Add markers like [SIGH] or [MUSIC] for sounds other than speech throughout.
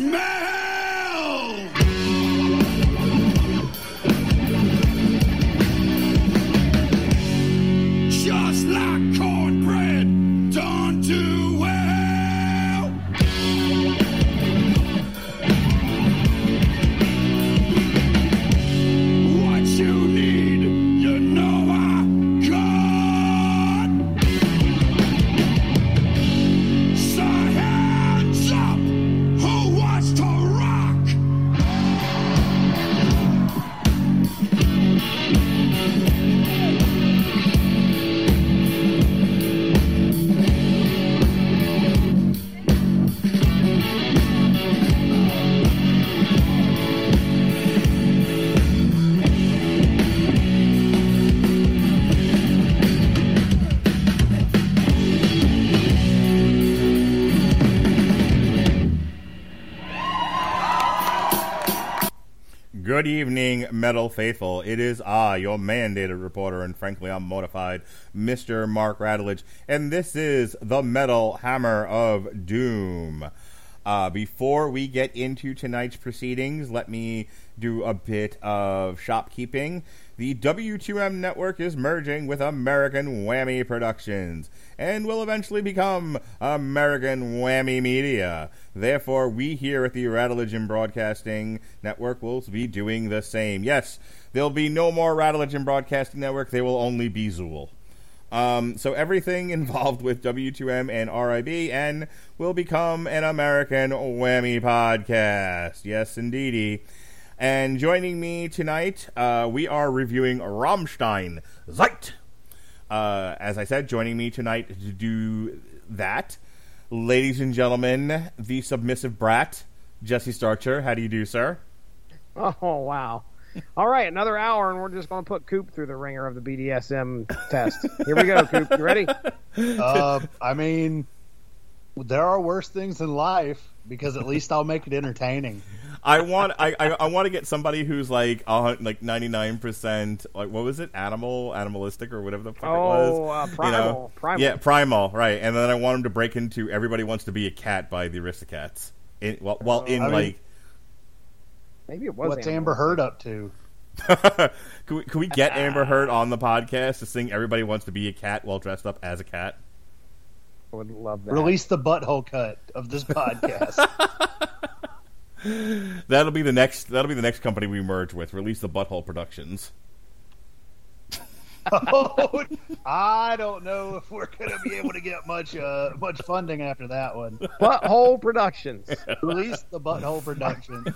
smell! Good evening, Metal Faithful. It is I, your mandated reporter, and frankly, I'm mortified, Mr. Mark Radulich, and this is the Metal Hammer of Doom. Uh, before we get into tonight's proceedings, let me do a bit of shopkeeping. The W2M network is merging with American Whammy Productions and will eventually become American Whammy Media. Therefore, we here at the Rattlegion Broadcasting Network will be doing the same. Yes, there'll be no more Rattlegion Broadcasting Network, there will only be Zool. Um, so everything [LAUGHS] involved with W2M and RIBN will become an American Whammy podcast. Yes, indeedy. And joining me tonight, uh, we are reviewing Rammstein Zeit. Uh, as I said, joining me tonight to do that, ladies and gentlemen, the submissive brat, Jesse Starcher. How do you do, sir? Oh wow! All right, another hour, and we're just going to put Coop through the ringer of the BDSM test. Here we go, Coop. You ready? [LAUGHS] Uh, I mean, there are worse things in life because at least I'll make it entertaining. I want I, I, I want to get somebody who's like uh, like ninety nine percent like what was it animal animalistic or whatever the fuck it was Oh, uh, you primal, know? primal. yeah primal right and then I want him to break into everybody wants to be a cat by the Aristocats in, while, while in I mean- like Maybe it was. What's. Amber Heard up to? [LAUGHS] can we, can we get Amber Heard on the podcast to sing everybody wants to be a cat while dressed up as a cat I would love that. Release the butthole cut of this [LAUGHS] podcast. That'll be the next that'll be the next company we merge with. Release the Butthole Productions oh, [LAUGHS] I don't know if we're going to be able to get much uh, much funding after that one. Butthole Productions. Release the butthole Productions.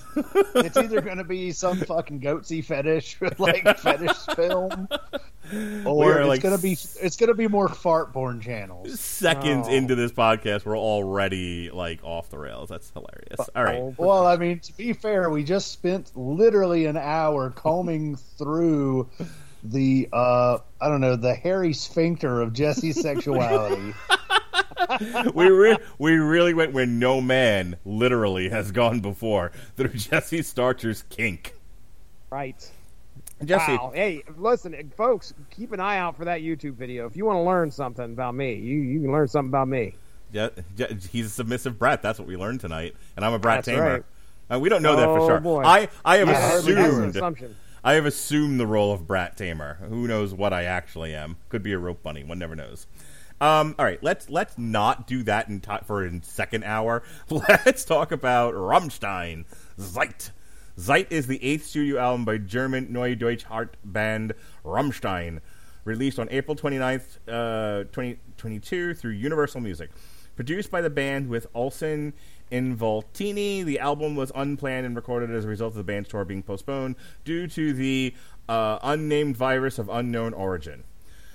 It's either going to be some fucking goatsy fetish, [LAUGHS] like fetish film, or it's like going to be it's going to be more fart porn channels. seconds Oh. into this podcast we're already like off the rails that's hilarious all right Butthole Well, I mean, to be fair, we just spent literally an hour combing through the uh I don't know, the hairy sphincter of Jesse's sexuality. [LAUGHS] we re- we really went where no man literally has gone before through Jesse Starcher's kink. Right. Jesse, Wow. Hey, listen, folks, keep an eye out for that YouTube video. If you want to learn something about me, you you can learn something about me. Yeah, Je- he's a submissive brat. That's what we learned tonight, and I'm a brat That's tamer. right. Uh, we don't know that for Oh, sure. boy. I I have Yeah, that's an assumed assumption. I have assumed the role of brat tamer. Who knows what I actually am? Could be a rope bunny. One never knows. Um, all right, let's let's not do that in ti for a second hour. [LAUGHS] Let's talk about Rammstein. Zeit. Zeit is the eighth studio album by German Neue Deutsche Härte band Rammstein, released on April 29th, uh, 2022 through Universal Music. Produced by the band with Olsen Involtini, the album was unplanned and recorded as a result of the band's tour being postponed due to the uh, unnamed virus of unknown origin.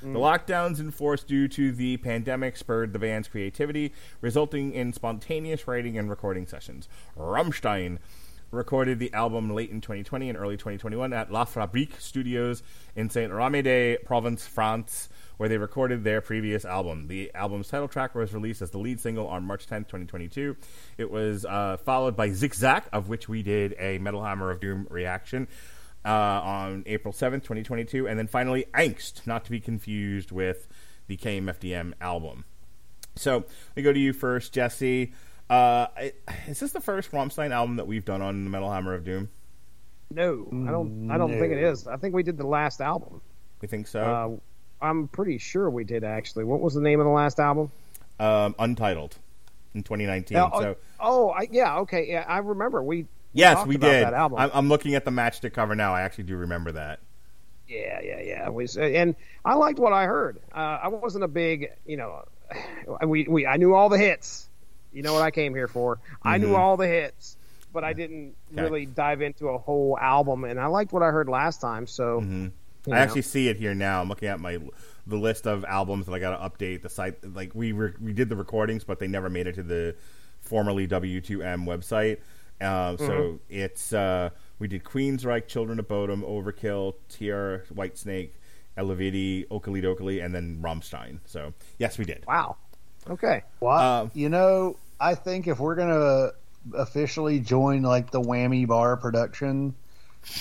The lockdowns enforced due to the pandemic spurred the band's creativity, resulting in spontaneous writing and recording sessions. Rammstein recorded the album late in 2020 and early 2021 at La Fabrique Studios in Saint-Rémy-de, Provence, France, where they recorded their previous album. The album's title track was released as the lead single on March 10th, 2022. It was uh, followed by Zigzag, of which we did a Metal Hammer of Doom reaction uh, on April 7th, 2022. And then finally, Angst, not to be confused with the KMFDM album. So we go to you first, Jesse. Uh, is this the first Rammstein album that we've done on the Metal Hammer of Doom? No, I don't. I don't think it is. I think we did the last album. We think so. Uh, I'm pretty sure we did actually. What was the name of the last album? um, Untitled in 2019. Oh, oh, so oh, I, yeah, okay, yeah, I remember. We yes, we about did. that album. I'm, I'm looking at the matchstick cover now. I actually do remember that. Yeah, yeah, yeah. We, and I liked what I heard. Uh, I wasn't a big, you know, [SIGHS] we, we I knew all the hits. You know what I came here for. I knew Mhm. all the hits, but I didn't Okay. really dive into a whole album. And I liked what I heard last time. So hmm you I know. actually see it here now. I'm looking at my the list of albums that I got to update the site. Like we re- we did the recordings, but they never made it to the formerly W2M website. Uh, Mm-hmm. So it's uh, we did Queensryche, Children of Bodom, Overkill, Tier, Whitesnake, Eluveitie, Okali Dokali, and then Rammstein. So yes, we did. wow. Okay. Well, Um, you know, I think if we're gonna officially join like the Whammy Bar production,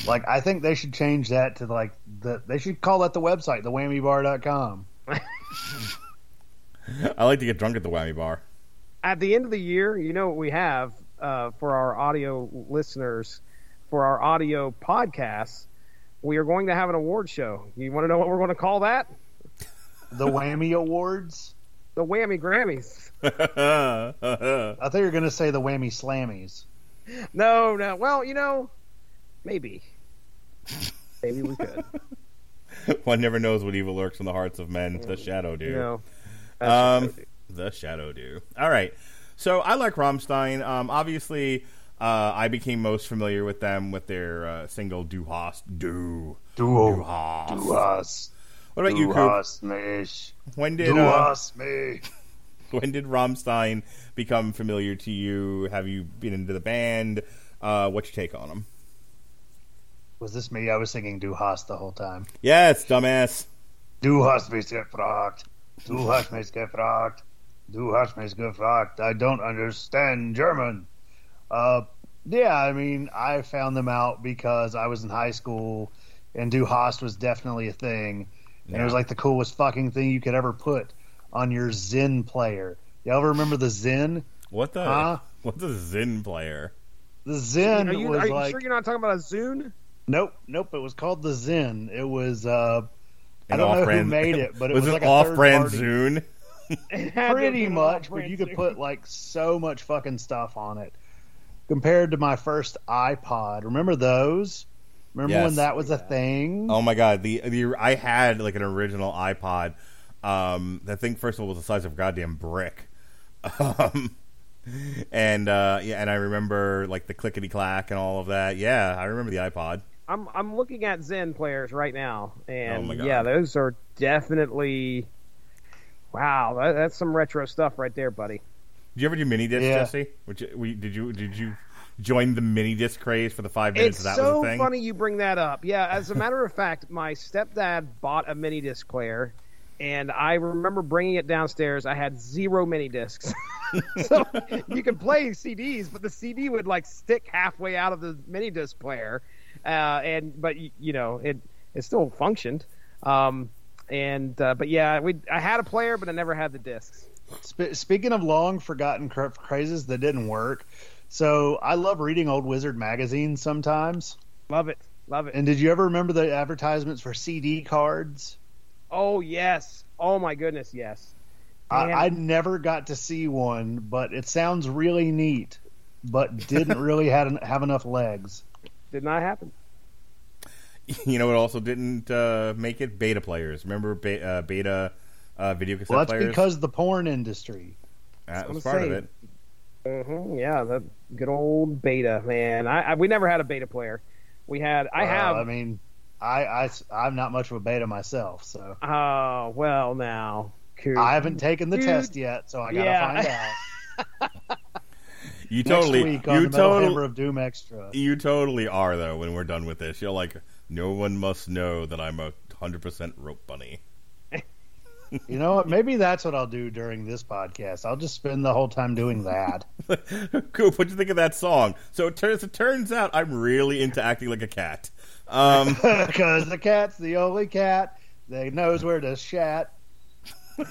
like I think they should change that to like the they should call that the website, the whammybar.com. I like to get drunk at the Whammy Bar. At the end of the year, you know what we have uh, for our audio listeners, for our audio podcasts. We are going to have an award show. You want to know what we're going to call that? The Whammy Awards. The Whammy Grammys. I thought you were gonna say the Whammy Slammies. No, no. Well, you know, maybe. Maybe we could. [LAUGHS] One never knows what evil lurks in the hearts of men. The shadow do. You know. Um, the Shadow do. All right. So I like Rammstein. Um, obviously, uh, I became most familiar with them with their uh, single "Du hast du." Du, Du hast. du hast, What about du you, Coop? hast mich, When did du uh, hast mich. [LAUGHS] when did Rammstein become familiar to you? Have you been into the band? Uh, what's your take on them? Was this me? I was singing Du hast the whole time. Yes, dumbass. Du hast mich gefragt. Du hast mich gefragt. Du hast mich gefragt. I don't understand German. Uh, yeah, I mean, I found them out because I was in high school and Du hast was definitely a thing. And it was like the coolest fucking thing you could ever put on your Zen player. Y'all ever remember the Zen? What the? Huh? What's a Zen player? The Zen Are you, was are you like sure you're not talking about a Zune? Nope, nope. It was called the Zen. It was uh, I don't know who off-brand- made it, but it was, was an like a off-brand party. Zune. [LAUGHS] It had to pretty much, but you could put like so much fucking stuff on it. Compared to my first iPod, remember those? Remember Yes. when that was a thing? Oh my god, the the I had like an original iPod. Um, that thing first of all was the size of a goddamn brick. [LAUGHS] Um, and uh, yeah, and I remember like the clickety clack and all of that. Yeah, I remember the iPod. I'm I'm looking at Zen players right now, and Oh yeah, those are definitely. Wow, that, that's some retro stuff right there, buddy. Did you ever do mini disc, Yeah. Jesse? Which we did you did you join the mini disc craze for the five minutes It's that so was a thing? funny you bring that up. Yeah, as a matter of fact, my stepdad bought a mini disc player, and I remember bringing it downstairs. I had zero mini discs, [LAUGHS] so you could play CDs, but the CD would like stick halfway out of the mini disc player, uh, and but you know it it still functioned. Um, and uh, but yeah, we I had a player, but I never had the discs. Sp- speaking of long forgotten cra- crazes that didn't work, so I love reading old Wizard magazines sometimes. Love it, love it. And did you ever remember the advertisements for CD cards? oh yes, oh my goodness, yes. I, I never got to see one, but it sounds really neat, but didn't [LAUGHS] really have, have enough legs. Did not happen. [LAUGHS] You know, it also didn't uh, make it. Beta players, remember be- uh, beta uh, video cassette Well, that's players? because the porn industry. that I was was part of saying. it. hmm Yeah, the good old beta man. I, I we never had a beta player. We had. I Well, have. I mean, I, I I'm not much of a beta myself, so Oh well, now. Cool. I haven't taken the Dude. test yet, so I gotta Yeah. find out. [LAUGHS] You Next totally, week on you the Metal totally, Hammer of Doom Extra. You totally are though. When we're done with this, you're like, no one must know that I'm a hundred percent rope bunny. You know what? Maybe that's what I'll do during this podcast. I'll just spend the whole time doing that. [LAUGHS] Coop, what'd you think of that song? So it turns it turns out I'm really into acting like a cat. Um, [LAUGHS] Because the cat's the only cat that knows where to shat. [LAUGHS]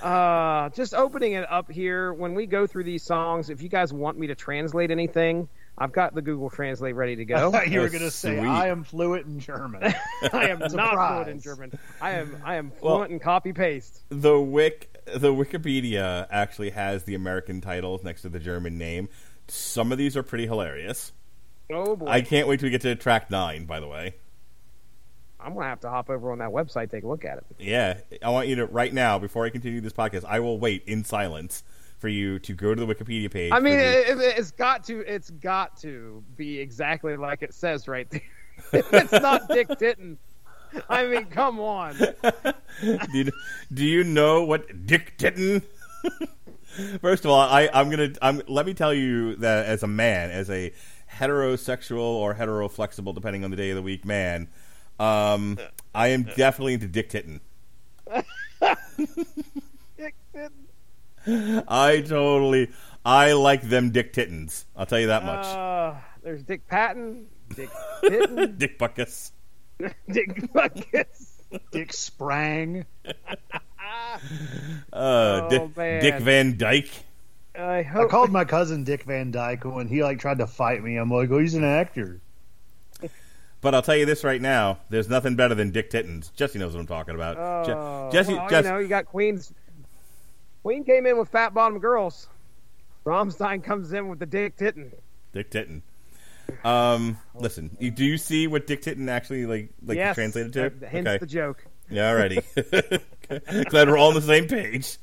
Uh, just opening it up here. When we go through these songs, if you guys want me to translate anything, I've got the Google Translate ready to [LAUGHS] go. you were going to say sweet. I am fluent in German. [LAUGHS] I am not fluent in German. I am I am Well- fluent in copy paste. the Wik the Wikipedia actually has the American titles next to the German name. Some of these are pretty hilarious. Oh boy, I can't wait till we get to track nine. By the way, I'm gonna have to hop over on that website take a look at it. yeah, I want you to right now before I continue this podcast. I will wait in silence for you to go to the Wikipedia page. I mean, the- it, it's got to it's got to be exactly like it says right there. if [LAUGHS] it's not Dick Titton, I mean, come on. [LAUGHS] do, you, do you know what Dick Titten? [LAUGHS] First of all, I, I'm gonna. I'm, let me tell you that as a man, as a heterosexual or heteroflexible, depending on the day of the week, man, um, I am definitely into Dick Titten. Dick Titton. I totally, I like them Dick Tittens. I'll tell you that much. Uh, there's Dick Patton, Dick [LAUGHS] Titton, Dick Butkus. [LAUGHS] Dick Butkus, Dick Sprang. [LAUGHS] Uh, Oh, Dick, man. Dick Van Dyke. I I called my cousin Dick Van Dyke when he like tried to fight me. I'm like, oh, he's an actor. But I'll tell you this right now: there's nothing better than Dick Tittens. Jesse knows what I'm talking about. Je- Oh, Jesse, well, Jesse, you know, you got Queen's. Queen came in with fat bottom girls. Rammstein comes in with the Dick Titton. Dick Titten. Um, listen, you, do you see what Dick Titten actually like like yes, translated to? uh, hence okay, the joke. yeah, alrighty. [LAUGHS] Glad we're all on the same page.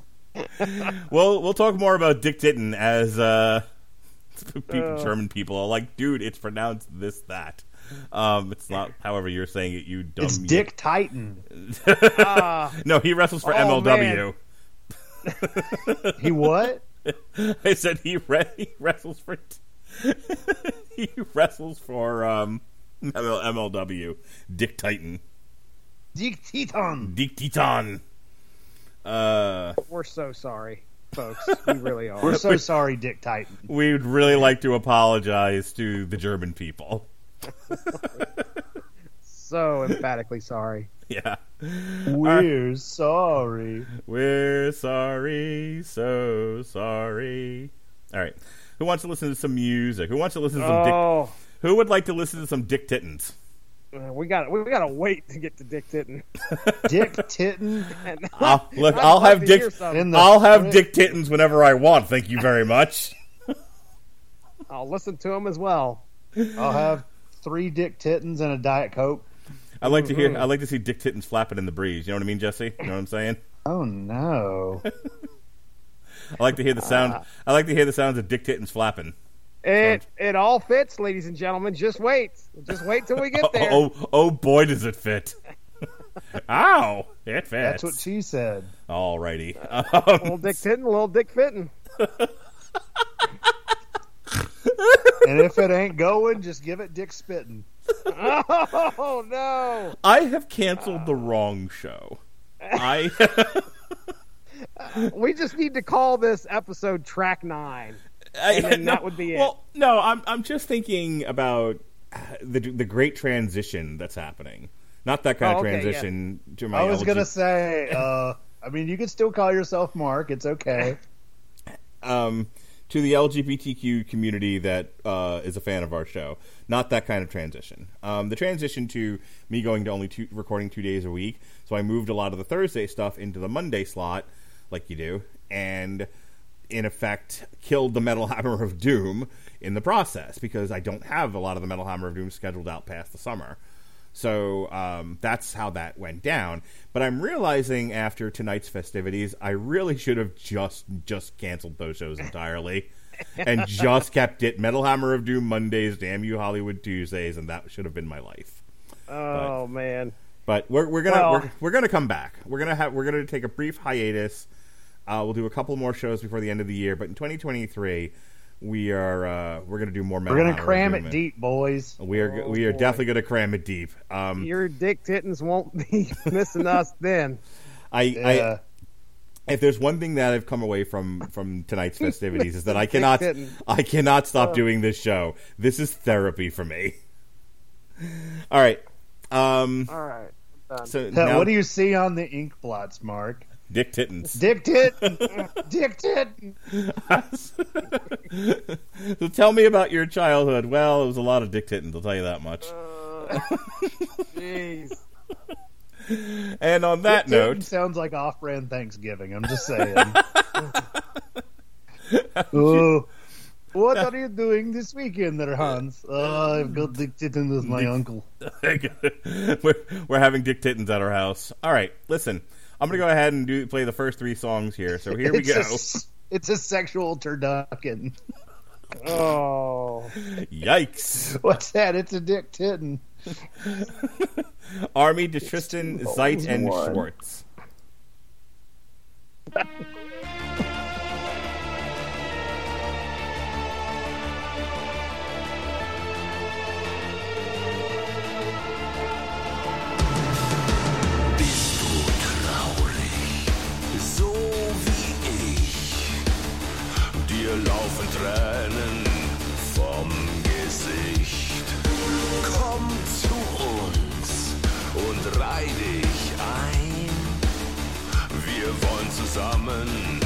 well, we'll talk more about Dick Titten as uh, [LAUGHS] people, Oh. German people are like, dude, it's pronounced this that. Um, it's not. However, you're saying it, you dumb. It's Dick Titan. [LAUGHS] Ah, No, he wrestles for Oh, MLW. He what? I said he re- he wrestles for [LAUGHS] he wrestles for um ML- MLW. Dick Titan, Dick Titan. Dick Titan. Uh, we're so sorry, folks. [LAUGHS] We really are. We're so sorry, Dick Titan. we would really like to apologize to the German people. [LAUGHS] so emphatically sorry. [LAUGHS] Yeah, We're sorry. we're sorry, so sorry. All right, who wants to listen to some music? Who wants to listen to some Dick? Oh, Who would like to listen to some Dick Tittens? uh, we got we got to wait to get to Dick Titton. [LAUGHS] Dick Titten. And [LAUGHS] I'll- look, I'd I'll have Dick- hear. In the I'll have script. Dick Tittens whenever I want. Thank you very much. I'll listen to him as well. I'll have three Dick Tittens and a Diet Coke. I like to hear. Mhm. I like to see Dick Tittens flapping in the breeze. You know what I mean, Jesse? You know what I'm saying? Oh no. [LAUGHS] I like to hear the sound. Ah. I like to hear the sounds of Dick Tittens flapping. It it all fits, ladies and gentlemen. Just wait. Just wait till we get [LAUGHS] there. Oh, oh, oh boy, does it fit! [LAUGHS] Ow, it fits. That's what she said. Alrighty. Little Um, Dick Titton, little Dick Fitton. And if it ain't going, just give it Dick Spitting. Oh no! I have canceled the wrong show. I [LAUGHS] We just need to call this episode Track Nine. I, then [LAUGHS] that would be it. Well, no, I'm I'm just thinking about the the great transition that's happening. Not that kind Oh, of okay, yeah. transition to my I was LG gonna say, uh, I mean, you can still call yourself Mark. It's okay. [LAUGHS] um, to the LGBTQ community that uh, is a fan of our show. Not that kind of transition. Um, the transition to me going to only two, recording two days a week. So I moved a lot of the Thursday stuff into the Monday slot, like you do, and in effect killed the Metal Hammer of Doom in the process because I don't have a lot of the Metal Hammer of Doom scheduled out past the summer. So um, that's how that went down. But I'm realizing after tonight's festivities, I really should have just just canceled those shows entirely, [LAUGHS] and just kept it Metal Hammer of Doom Mondays, Damn You Hollywood Tuesdays, and that should have been my life. Oh man. But we're, we're gonna Well- we're, we're gonna come back. We're gonna have we're gonna take a brief hiatus. Uh, we'll do a couple more shows before the end of the year. But in 2023, we are uh, we're gonna do more. Metal We're gonna cram Doom. it deep, boys. We are Oh, we are boy. definitely gonna cram it deep. Um, Your Dick Tittens won't be [LAUGHS] missing us then. I, Yeah. I if there's one thing that I've come away from from tonight's [LAUGHS] festivities is that I cannot I cannot stop Oh. doing this show. This is therapy for me. All right. Um All right. So now, what do you see on the ink blots, Mark? Dick Tittens. Dick Tit, [LAUGHS] Dick Tit. [LAUGHS] so tell me about your childhood. Well, it was a lot of Dick Tittens, I'll tell you that much. Uh, jeez. [LAUGHS] And on that Dick note, sounds like off-brand Thanksgiving. I'm just saying. oh, what are you doing this weekend, there, Hans? Oh, I've got Dick Titten with my uncle. we're, we're having Dick Tittens at our house. All right, listen. I'm going to go ahead and do play the first three songs here. So here we it's go. A, s- it's a sexual turducken. Oh. Yikes. What's that? It's a Dick Titten. Armee der Tristen, Zeit, and. Schwarz. [LAUGHS] Dir laufen Tränen vom Gesicht. Komm zu uns und reih dich ein. Wir wollen zusammen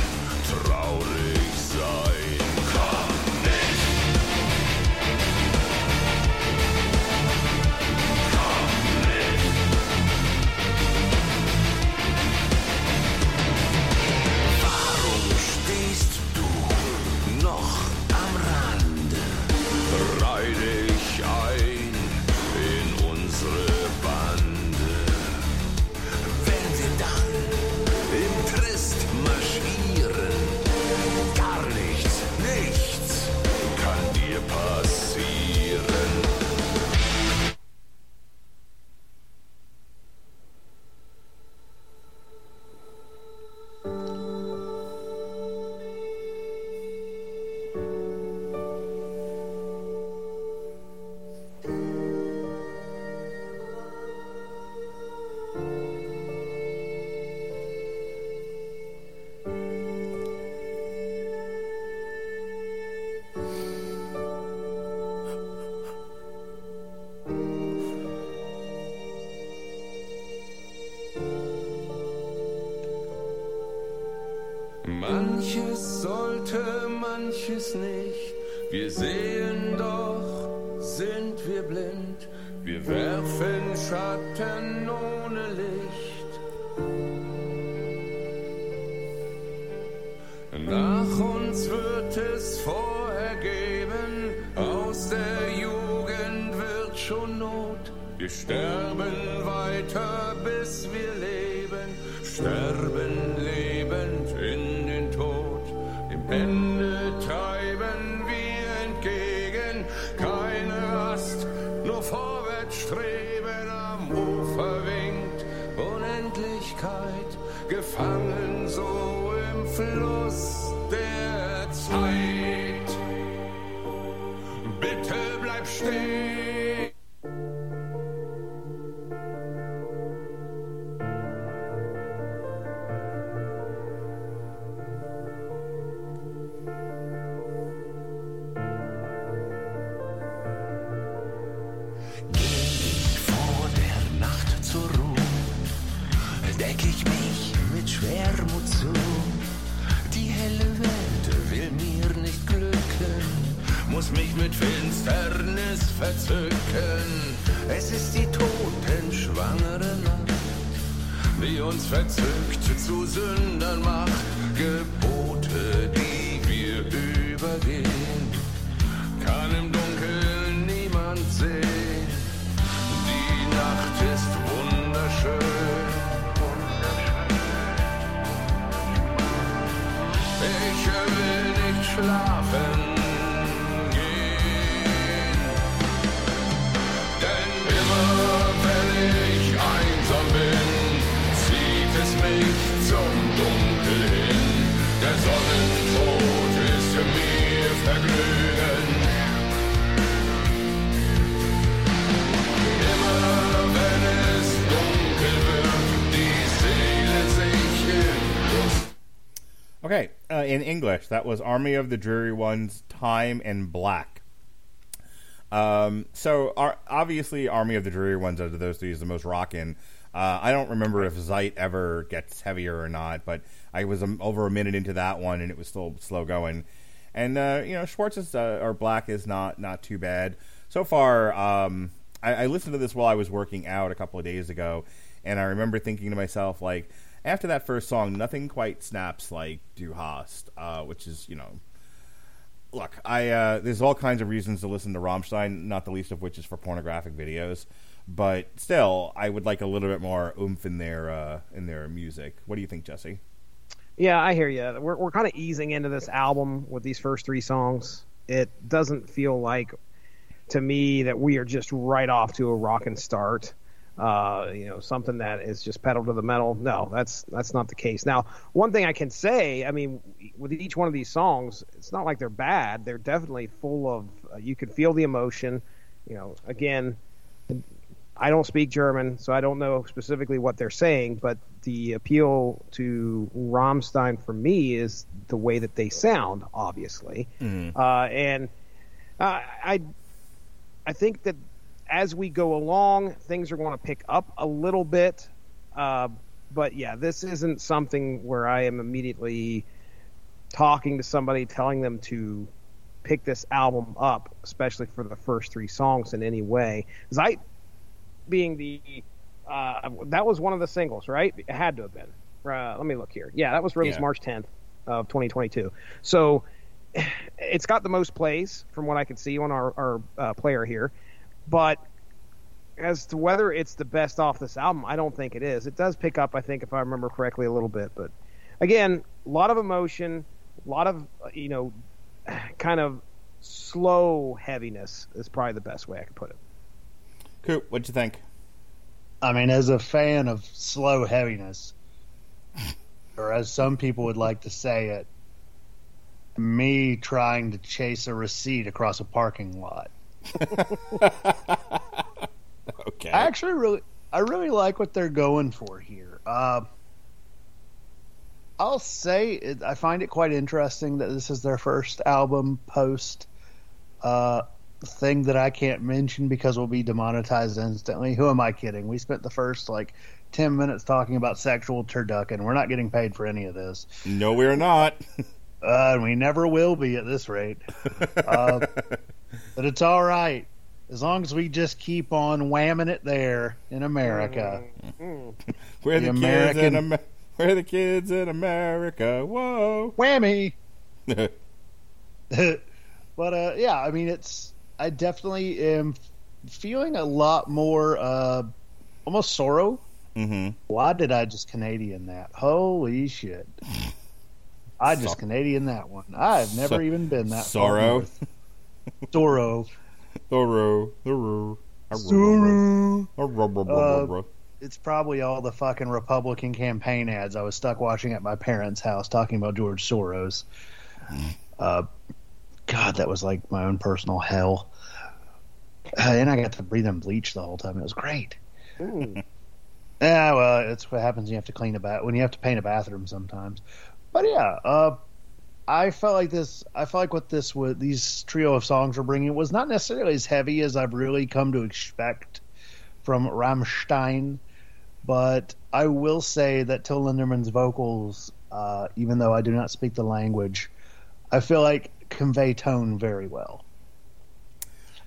Manches sollte, manches nicht. Wir sehen doch, sind wir blind. Wir werfen Schatten ohne Licht. Nach uns wird es vorher geben, aus der Jugend wird schon Not. Wir sterben weiter, bis wir leben, sterben lebend schlafen Okay, uh, in English, that was Army of the Dreary Ones, Time and Black. Um, so our, obviously, Army of the Dreary Ones out of those three is the most rockin'. Uh, I don't remember if Zeit ever gets heavier or not, but I was um, over a minute into that one and it was still slow going. And uh, you know, Schwarz's uh, or Black is not not too bad so far. Um, I, I listened to this while I was working out a couple of days ago, and I remember thinking to myself like, after that first song, nothing quite snaps like Du Hast, uh, which is you know look, I uh, there's all kinds of reasons to listen to Rammstein, not the least of which is for pornographic videos. But still, I would like a little bit more oomph in their uh, in their music. What do you think, Jesse? Yeah, I hear you. We're we're kind of easing into this album with these first three songs. It doesn't feel like to me that we are just right off to a rockin' start. Uh, you know, something that is just pedal to the metal. No, that's that's not the case. Now, one thing I can say, I mean, with each one of these songs, it's not like they're bad. They're definitely full of. Uh, you can feel the emotion. You know, again, I don't speak German, so I don't know specifically what they're saying, but the appeal to Rammstein for me is the way that they sound, obviously, Mm-hmm. uh, and uh, I I think that as we go along, things are going to pick up a little bit. Uh, but yeah, this isn't something where I am immediately talking to somebody, telling them to pick this album up, especially for the first three songs in any way. Zeit being the uh, that was one of the singles, right? It had to have been. Uh, let me look here. Yeah, that was released Yeah. March 10th of 2022. So [SIGHS] it's got the most plays from what I can see on our, our uh, player here. But as to whether it's the best off this album, I don't think it is. It does pick up, I think, if I remember correctly, a little bit. But again, a lot of emotion, a lot of, you know, [SIGHS] kind of slow heaviness is probably the best way I could put it. Coop, what'd you think? I mean, as a fan of slow heaviness, [LAUGHS] or as some people would like to say it, me trying to chase a receipt across a parking lot. [LAUGHS] Okay. I actually really, I really like what they're going for here. Uh, I'll say it, I find it quite interesting that this is their first album post uh, thing that I can't mention because we'll be demonetized instantly. Who am I kidding? We spent the first like ten minutes talking about sexual turducken. We're not getting paid for any of this, no, we're not. uh, and we never will be at this rate. [LAUGHS] Uh, but it's all right as long as we just keep on whamming it there in America. we're The the, kids in Amer- We're the kids in America. Whoa. Whammy. [LAUGHS] [LAUGHS] but uh, yeah, I mean, it's I definitely am feeling a lot more uh, almost sorrow. mm-hmm. Why did I just Canadian that? Holy shit! [LAUGHS] I just So- Canadian that one. I've never So- even been that far Sorrow. Thorough. Thorough. Sorrow. Thorough. It's probably all the fucking Republican campaign ads I was stuck watching at my parents' house talking about George Soros. Uh, God, that was like my own personal hell. Uh, and I got to breathe in bleach the whole time. It was great. Ooh. Yeah, well, it's what happens. when You have to clean a bath when you have to paint a bathroom sometimes. But yeah, uh, I felt like this. I felt like what this was. These trio of songs were bringing was not necessarily as heavy as I've really come to expect from Rammstein. But I will say that Till Lindemann's vocals, uh, even though I do not speak the language, I feel like convey tone very well.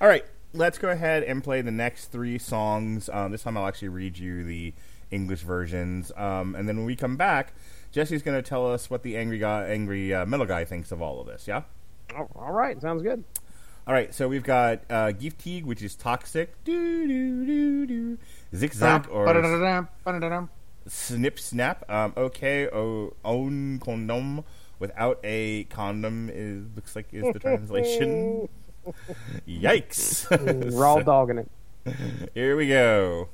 All right, let's go ahead and play the next three songs. Um, this time I'll actually read you the English versions, um, and then when we come back, Jesse's going to tell us what the angry guy, angry uh, metal guy thinks of all of this. Yeah. Oh, all right, sounds good. All right, so we've got uh, Giftig, which is toxic. Do do do do. Zigzag or snip snap. Um, okay, o- ohne Kondom without a condom is looks like is the translation. [LAUGHS] Yikes! Raw So- dogging it. [LAUGHS] Here we go.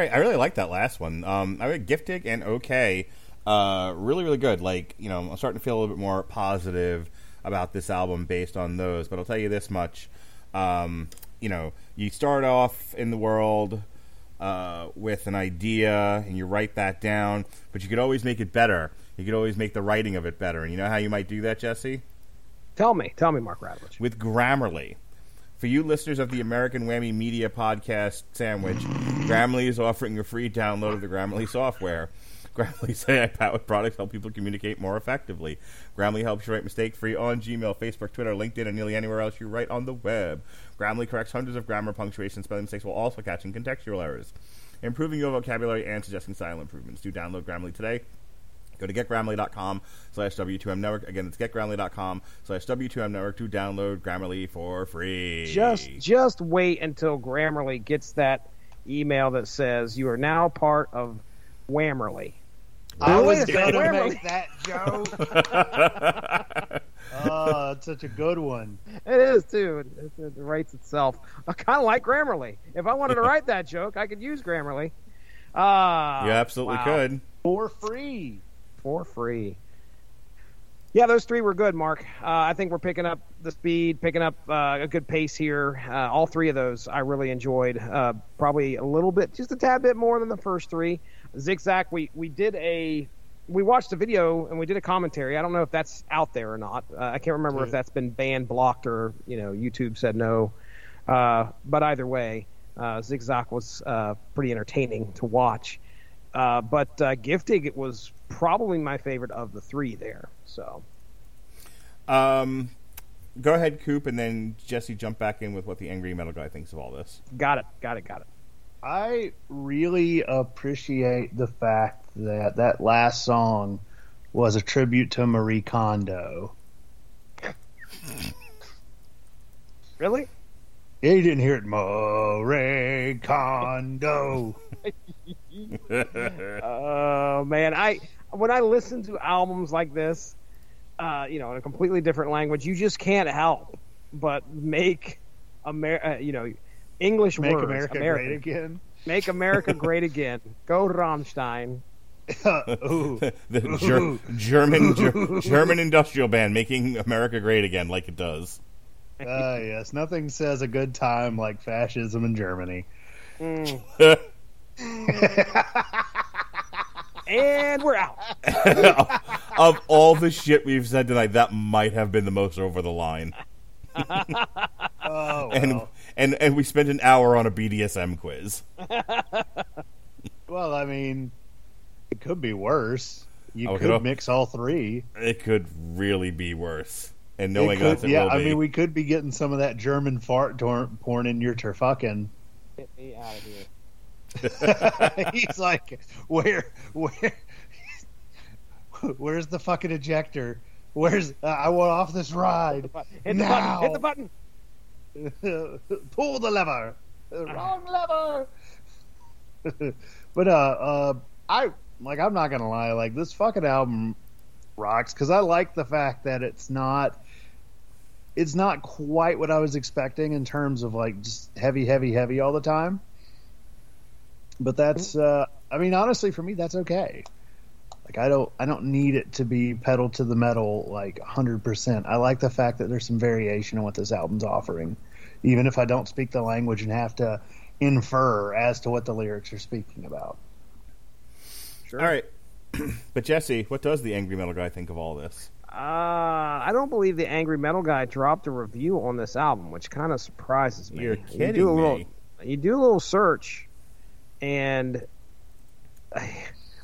Right, I really like that last one. Um, I mean, Giftig and OK, uh, really, really good. Like, you know, I'm starting to feel a little bit more positive about this album based on those. But I'll tell you this much: um, you know, you start off in the world uh, with an idea and you write that down, but you could always make it better. You could always make the writing of it better. And you know how you might do that, Jesse? Tell me, tell me, Mark Radulich. With Grammarly. For you listeners of the American Whammy Media Podcast Sandwich, Grammarly is offering a free download of the Grammarly software. [LAUGHS] Grammarly's AI-powered products help people communicate more effectively. Grammarly helps you write mistake-free on Gmail, Facebook, Twitter, LinkedIn, and nearly anywhere else you write on the web. Grammarly corrects hundreds of grammar, punctuation, spelling mistakes while also catching contextual errors, improving your vocabulary and suggesting style improvements. Do download Grammarly today. Go to getgrammarly.com slash W2M network. Again, it's getgrammarly.com slash W2M network to download Grammarly for free. Just just wait until Grammarly gets that email that says you are now part of Whammerly. I Wait was going to make that joke. [LAUGHS] oh, it's such a good one. It is too. It, it, it writes itself. I kind of like Grammarly. If I wanted to write that joke, I could use Grammarly. Ah, you absolutely wow. could. For free. For free. Yeah, those three were good, Mark. Uh, I think we're picking up the speed, picking up uh, a good pace here. Uh, all three of those I really enjoyed. Uh, probably a little bit, just a tad bit more than the first three. Zigzag, we we did a we watched a video and we did a commentary. I don't know if that's out there or not. Uh, I can't remember if that's been banned, blocked, or you know YouTube said no. Uh, but either way, uh, Zigzag was uh, pretty entertaining to watch. Uh, but uh, Giftig it was probably my favorite of the three there. So Um, go ahead, Coop, and then Jesse jump back in with what the angry metal guy thinks of all this. got it, got it, got it. I really appreciate the fact that that last song was a tribute to Marie Kondo. Really? Yeah, you didn't hear it, Marie Kondo. [LAUGHS] Oh man, I when I listen to albums like this, uh, you know, in a completely different language, you just can't help but make Amer- uh, you know, English Make words America American. great again. Make America [LAUGHS] great again. Go Rammstein. [LAUGHS] Ooh. the ger- German ger- German industrial band making America great again, like it does. Ah, yes. Nothing says a good time like fascism in Germany. Mm. And we're out. [LAUGHS] of all the shit we've said tonight, that might have been the most over the line. [LAUGHS] Oh, And well. and and we spent an hour on a BDSM quiz. well, I mean, it could be worse. You Oh, could could- mix all three. It could really be worse. And knowing could- us, it yeah, will I be. mean, we could be getting some of that German fart porn in your turfucking. Get me out of here. [LAUGHS] He's like, where, where, where's the fucking ejector? Where's uh, I want off this ride Hit the button. Hit the button. [LAUGHS] Pull the lever. Wrong lever. [LAUGHS] but uh, uh, I like. I'm not gonna lie. Like this fucking album rocks because I like the fact that it's not. It's not quite what I was expecting in terms of like just heavy, heavy, heavy all the time. But that's. Uh, I mean, honestly, for me, that's okay. Like I don't, I don't need it to be pedal to the metal like 100%. I like the fact that there's some variation in what this album's offering, even if I don't speak the language and have to infer as to what the lyrics are speaking about. Sure. all right. [CLEARS THROAT] but Jesse, what does the angry metal guy think of all this? Uh, I don't believe the Angry Metal Guy dropped a review on this album, which kind of surprises me. You're You kidding do a little, me. You do a little search, and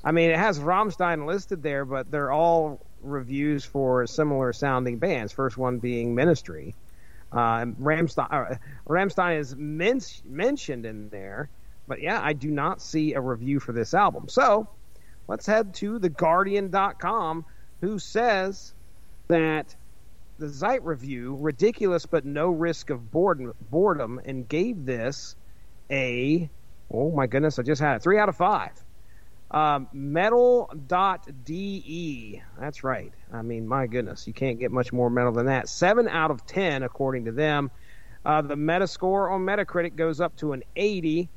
I mean, it has Rammstein listed there, but they're all reviews for similar sounding bands. First one being Ministry. Uh, Rammstein, uh, Rammstein is men- mentioned in there, but yeah, I do not see a review for this album. So let's head to theguardian.com, who says that the Zeit review, ridiculous but no risk of boredom, boredom and gave this a, oh my goodness, I just had it, three out of five. Um, metal.de. That's right. I mean, my goodness, you can't get much more metal than that. Seven out of ten, according to them. Uh, the Metascore on Metacritic goes up to an 80,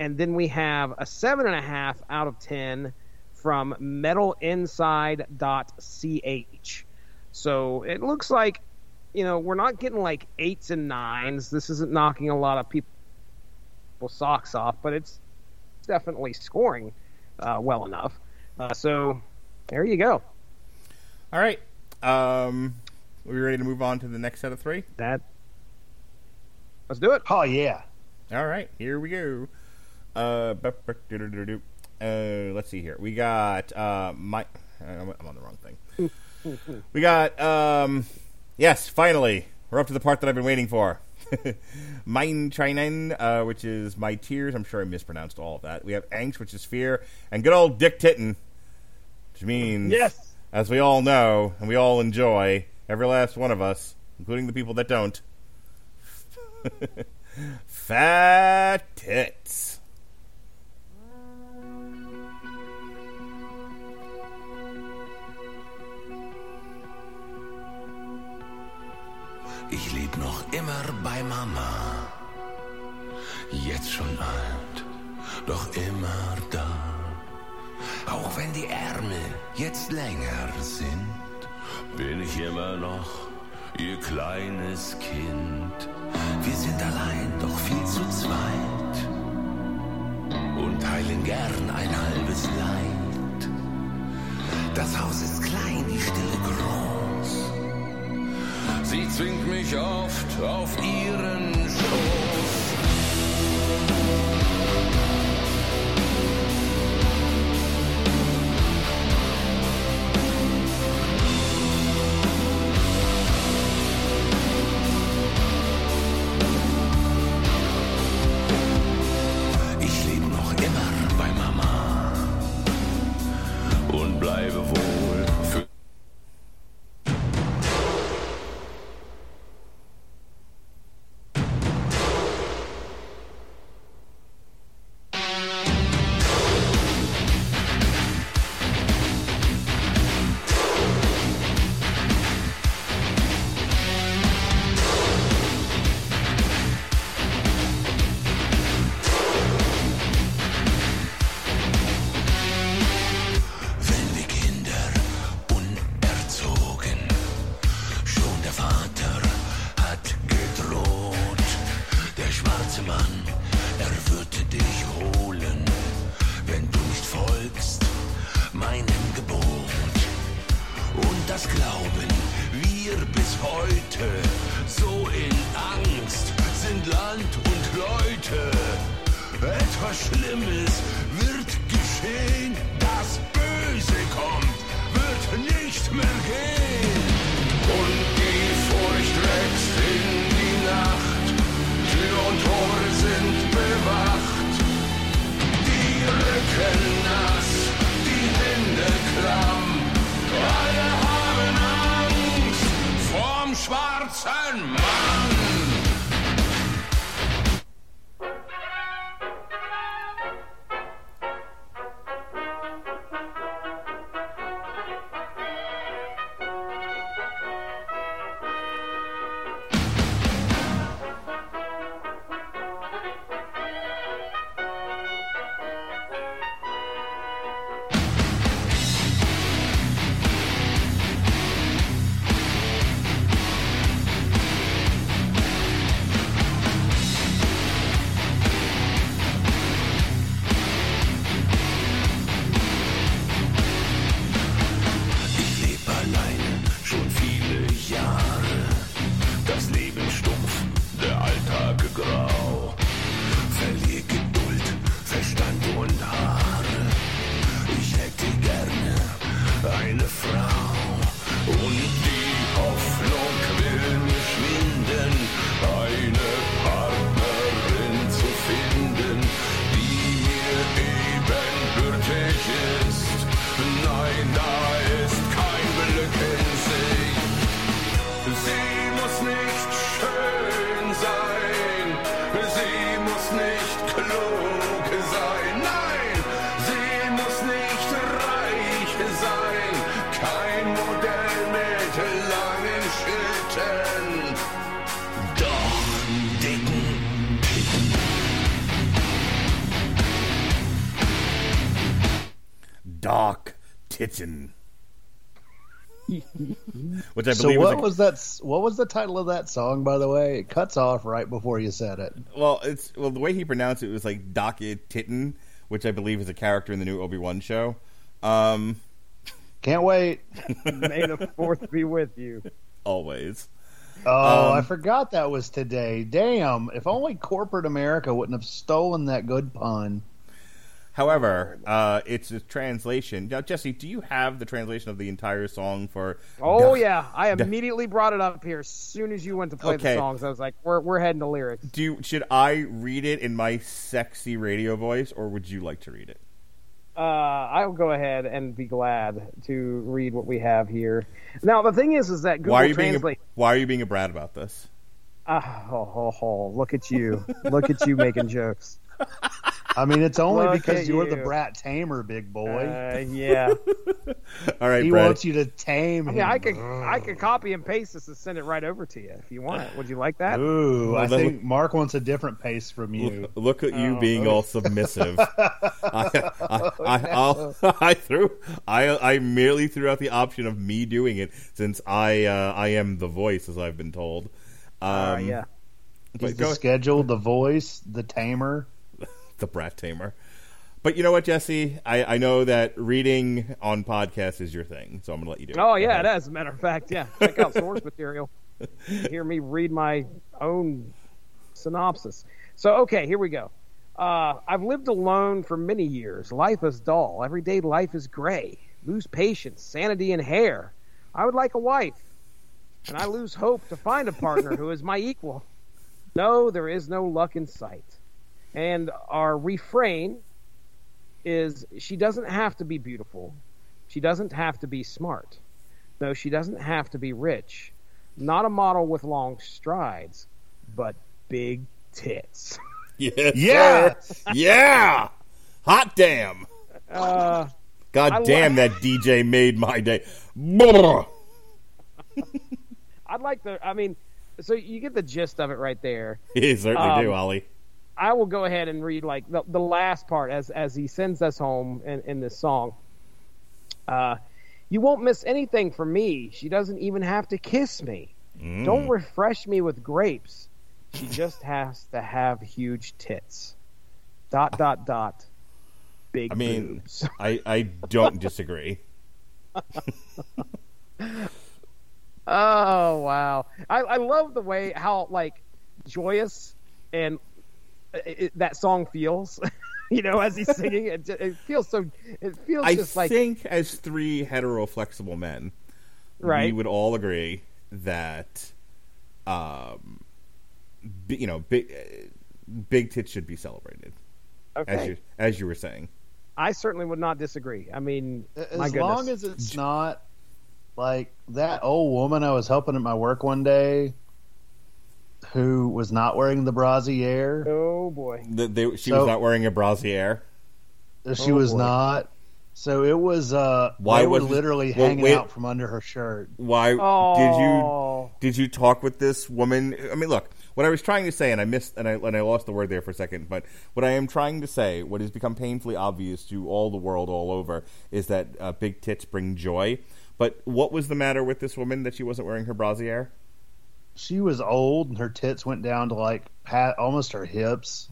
and then we have a seven and a half out of ten from metalinside.ch. So it looks like, you know, we're not getting like eights and nines. This isn't knocking a lot of people socks off, but it's definitely scoring uh, well enough. Uh, so there you go. All right. Um, are we ready to move on to the next set of three? That let's do it. Oh yeah. All right, here we go. Uh, uh let's see here. We got uh, my. I'm I'm on the wrong thing. [LAUGHS] we got um, yes, finally, we're up to the part that I've been waiting for. [LAUGHS] Mein Chinen, uh, which is my tears. I'm sure I mispronounced all of that. We have angst, which is fear, and good old Dick Titten, which means Yes. as we all know and we all enjoy, every last one of us, including the people that don't. [LAUGHS] Fat tits. Ich leb noch immer Mama. Jetzt schon alt, doch immer da. Auch wenn die Ärmel jetzt länger sind, bin ich immer noch ihr kleines Kind. Wir sind allein, doch viel zu zweit. Und teilen gern ein halbes Leid. Das Haus ist klein, die Stille groß. Sie zwingt mich oft auf ihren Schoß. Which I So what was, was that? What was the title of that song? By the way, it cuts off right before you said it. well, it's well the way he pronounced it was like Dark Titan, which I believe is a character in the new Obi Wan show. Um, Can't wait. [LAUGHS] May the fourth be with you. always. Oh, Um, I forgot that was today. Damn! If only corporate America wouldn't have stolen that good pun. However, uh, it's a translation. Now, Jesse, do you have the translation of the entire song for? Oh yeah, I immediately brought it up here as soon as you went to play Okay. the songs. I was like, we're we're heading to lyrics. Do you, should I read it in my sexy radio voice, or would you like to read it? Uh, I'll go ahead and be glad to read what we have here. Now the thing is, is that Google why are you being a, Translate. Why are you being a brat about this? Ah, oh, oh, oh, look at you! look at you making jokes. [LAUGHS] I mean, it's only Look because you're the brat tamer, big boy. Uh, yeah. [LAUGHS] All right, he Brad. wants you to tame I him. mean, I could I could copy and paste this and send it right over to you if you want it. Would you like that? Ooh, I Well, that think Mark wants a different pace from you. Look at you Oh. being all submissive. [LAUGHS] I, I, I, I'll, [LAUGHS] I threw. I, I merely threw out the option of me doing it since I, uh, I am the voice, as I've been told. Um, Uh, yeah. He's the go- schedule, the voice, the tamer. The brat tamer. But you know what, Jesse? I, I know that reading on podcasts is your thing, so I'm going to let you do it. Oh yeah, it is. As a matter of fact, yeah. Check out source [LAUGHS] material. Hear me read my own synopsis. So okay, here we go. Uh, I've lived alone for many years. Life is dull. Everyday life is gray. Lose patience, sanity, and hair. I would like a wife, and I lose hope to find a partner who is my equal. No, there is no luck in sight. And our refrain is she doesn't have to be beautiful. She doesn't have to be smart. No, she doesn't have to be rich. Not a model with long strides, but big tits. [LAUGHS] Yes, Yeah! yeah. Hot damn! Uh, God I lo- damn, that DJ made my day. Brr. [LAUGHS] I'd like to. I mean, so you get the gist of it right there. [LAUGHS] You certainly Um, do, Ollie. I will go ahead and read like the, the last part as as he sends us home in, in this song. Uh, you won't miss anything from me. She doesn't even have to kiss me. Mm. Don't refresh me with grapes. She just [LAUGHS] has to have huge tits. Dot dot dot. Big I mean, boobs. [LAUGHS] I, I don't disagree. [LAUGHS] Oh wow! I, I love the way how like joyous and it, it- that song feels. [LAUGHS] you know, as he's singing, it, ju- it feels so. It feels I just like think as three hetero flexible men, right? we would all agree that, um, bi- you know, big uh, big tits should be celebrated, as okay. you as you were saying. I certainly would not disagree. I mean, As goodness. long as it's not like that old woman I was helping at my work one day who was not wearing the brassiere. oh boy. The, they, she So- was not wearing a brassiere. She Oh, was boy. not. So it was uh Why they were was- literally well, hanging wait- out from under her shirt. Why Oh. did you did you talk with this woman? I mean, look, what I was trying to say, and I missed, and I and I lost the word there for a second. But what I am trying to say, what has become painfully obvious to all the world, all over, is that uh, big tits bring joy. But what was the matter with this woman that she wasn't wearing her brassiere? She was old and her tits went down to like pat almost her hips.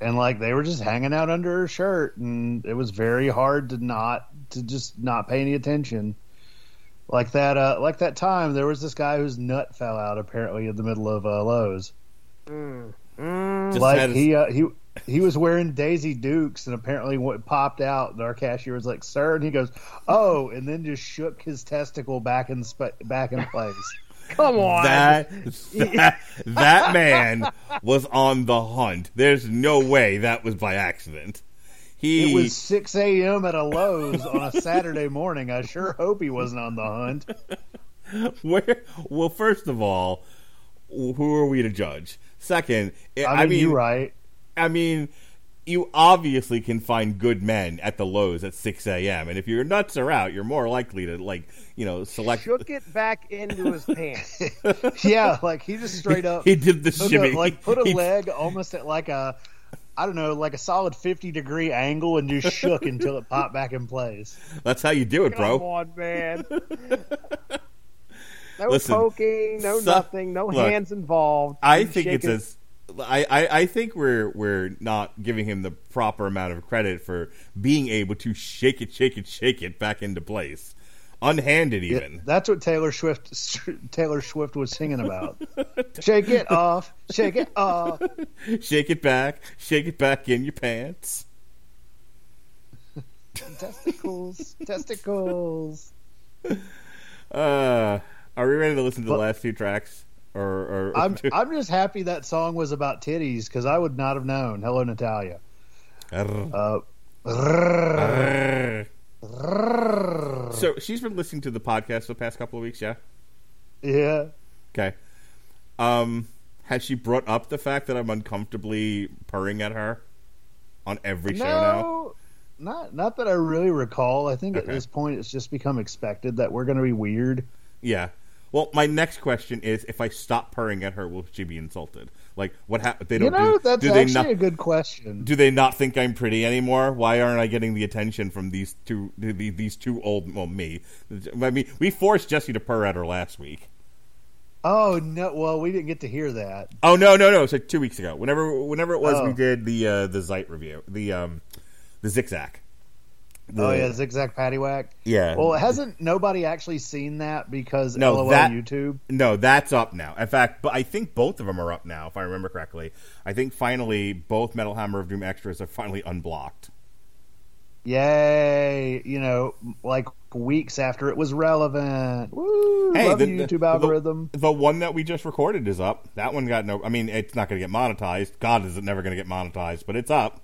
And like they were just hanging out under her shirt and it was very hard to not to just not pay any attention. Like that uh like that time there was this guy whose nut fell out apparently in the middle of uh, Lowe's. Mm. Mm. Like had- he uh, he he was wearing Daisy Dukes and apparently what popped out and our cashier was like, "Sir," and he goes, "Oh," and then just shook his testicle back in sp- back in place. Come on. That that, [LAUGHS] [LAUGHS] that man was on the hunt. There's no way that was by accident. He It was 6 a.m. at a Lowe's on a Saturday morning. I sure hope he wasn't on the hunt. [LAUGHS] Where? Well, first of all, who are we to judge? Second, I I mean, mean, you're right. I mean, you obviously can find good men at the Lowe's at six a.m. And if your nuts are out, you're more likely to like, you know, select. Shook it back into his pants. [LAUGHS] Yeah, like he just straight up He did the took shimmy. a, like put a He- leg almost at like a I don't know, like a solid fifty degree angle and just shook until it popped back in place. That's how you do it, Come bro. on, man. [LAUGHS] No Listen, poking, no so- nothing, no look, hands involved. I think shake it's it- as I, I, I think we're we're not giving him the proper amount of credit for being able to shake it, shake it, shake it back into place, unhanded Yeah, even. that's what Taylor Swift Taylor Swift was singing about. shake it off, shake it off. shake it back, shake it back in your pants. Testicles, testicles. [LAUGHS] Uh, are we ready to listen to the last two tracks? Or, or I'm [LAUGHS] I'm just happy that song was about titties because I would not have known. Hello, Natalia. Uh, so she's been listening to the podcast the past couple of weeks, yeah. yeah. Okay. Um, has she brought up the fact that I'm uncomfortably purring at her on every show now? Not not that I really recall. I think at this point it's just become expected that we're going to be weird. Yeah. Well, my next question is: If I stop purring at her, will she be insulted? Like, what happened? They don't. You know, do, that's do they actually not? a good question. Do they not think I'm pretty anymore? Why aren't I getting the attention from these two? the- These two old, well, me. I mean, we forced Jesse to purr at her last week. Oh no! Well, we didn't get to hear that. Oh no, no, no! It's like two weeks ago. Whenever, whenever it was, Oh. we did the uh, the Zeit review, the um, the zigzag. The- oh yeah, zigzag paddywhack. yeah. Well, hasn't nobody actually seen that because No, LOL that- YouTube? No, that's up now. In fact, but I think both of them are up now, if I remember correctly. I think finally both Metal Hammer of Doom extras are finally unblocked. Yay! You know, like weeks after it was relevant. Woo! Hey, love the, the, the- YouTube algorithm. The, the one that we just recorded is up. That one got no. I mean, it's not going to get monetized. God, is it never going to get monetized? But it's up.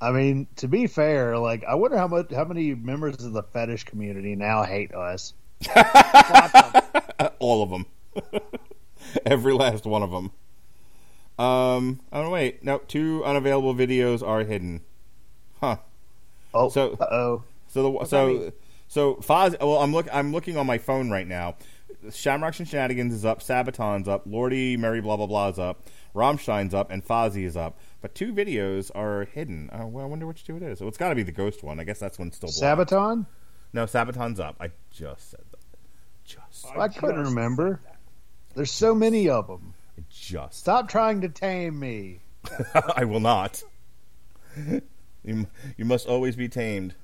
I mean, to be fair, like I wonder how much how many members of the fetish community now hate us. [LAUGHS] All of them. [LAUGHS] Every last one of them. Um. Oh wait. No, two unavailable videos are hidden. Huh. Oh, So- uh oh. So the so so Foz. Well, I'm look. I'm looking on my phone right now. Shamrocks and Shenanigans is up. Sabaton's up. Lordy Mary blah blah blah is up. Rammstein's up, and Fozzy is up. But two videos are hidden. Oh, well, I wonder which two it is. Well, it's got to be the Ghost one. I guess that's one still blocked. Sabaton? No, Sabaton's up. I just said that. Just, I couldn't remember. There's so many of them. just. Stop trying to tame me. [LAUGHS] I will not. You, you must always be tamed.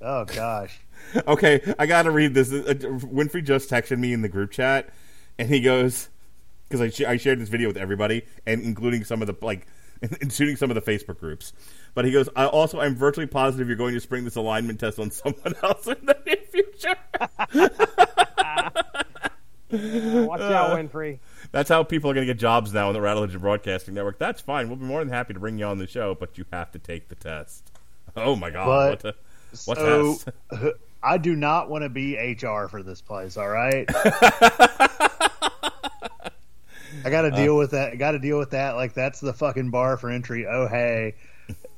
Oh gosh. [LAUGHS] Okay, I gotta read this. Uh, Winfrey just texted me in the group chat, and he goes because I, sh- I shared this video with everybody, and including some of the like, [LAUGHS] including some of the Facebook groups. But he goes, I also I'm virtually positive you're going to spring this alignment test on [LAUGHS] someone else in the [LAUGHS] near future. Watch out, uh, Winfrey. That's how people are going to get jobs now in the Rattle Engine Broadcasting Network. That's fine. We'll be more than happy to bring you on the show, but you have to take the test. Oh my god! But- what the, what so test? I do not want to be HR for this place. All right. I got to Uh. deal with that. Got to deal with that. Like that's the fucking bar for entry. Oh hey,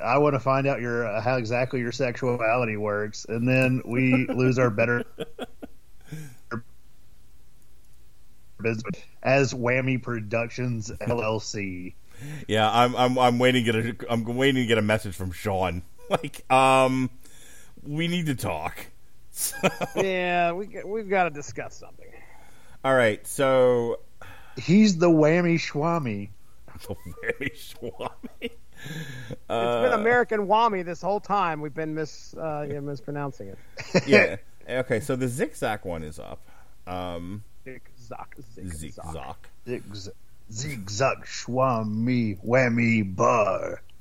I want to find out your uh, how exactly your sexuality works, and then we lose our better business as Whammy Productions LLC. Yeah, I'm I'm I'm waiting to get a I'm waiting to get a message from Sean. [LAUGHS] Like, um, we need to talk. [LAUGHS] Yeah, we we've got to discuss something. All right, so He's the Whammy Schwammy. [LAUGHS] the very Swami. It's Uh, been American Wami this whole time. We've been mis uh, yeah, mispronouncing it. [LAUGHS] yeah. Okay, so the zigzag one is up. Um, Zigzag, zigzag. zigzag. Zigzag, zigzag Schwammy Whammy Bar. [LAUGHS]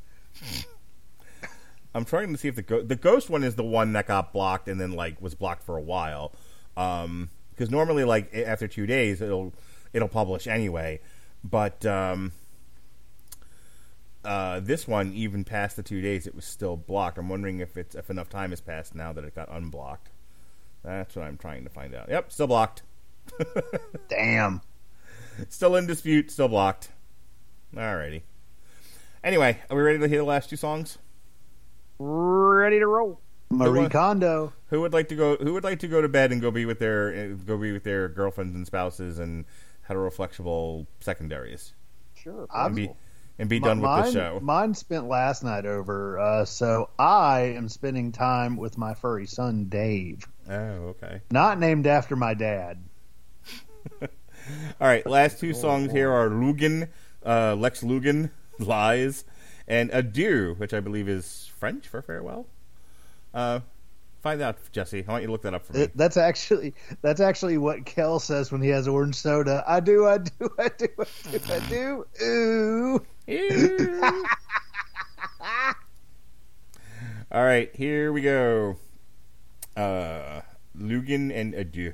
I'm trying to see if the go- the ghost one is the one that got blocked and then like was blocked for a while. Um, because normally like after two days it'll it'll publish anyway, but um, uh, this one even past the two days it was still blocked. I'm wondering if it's if enough time has passed now that it got unblocked. That's what I'm trying to find out. Yep, still blocked. [LAUGHS] Damn. Still in dispute. Still blocked. Alrighty. Anyway, are we ready to hear the last two songs? Ready to roll. Marie one? Kondo. Who would like to go? Who would like to go to bed and go be with their uh, go be with their girlfriends and spouses and heteroflexible secondaries? Sure. I'm- Be and be Mi- done with mine, the show. Mine spent last night over, uh, so I am spending time with my furry son Dave, oh, okay. not named after my dad. [LAUGHS] All right, last two songs here are Lugan, uh, Lex Lugan, Lies, and Adieu, which I believe is French for farewell. Uh, find out, Jesse. I want you to look that up for me. It- that's actually that's actually what Kel says when he has orange soda. I do, I do, I do, I do, I do. Ooh. Ew. [LAUGHS] All right, here we go. Uh, Lugan and Adieu.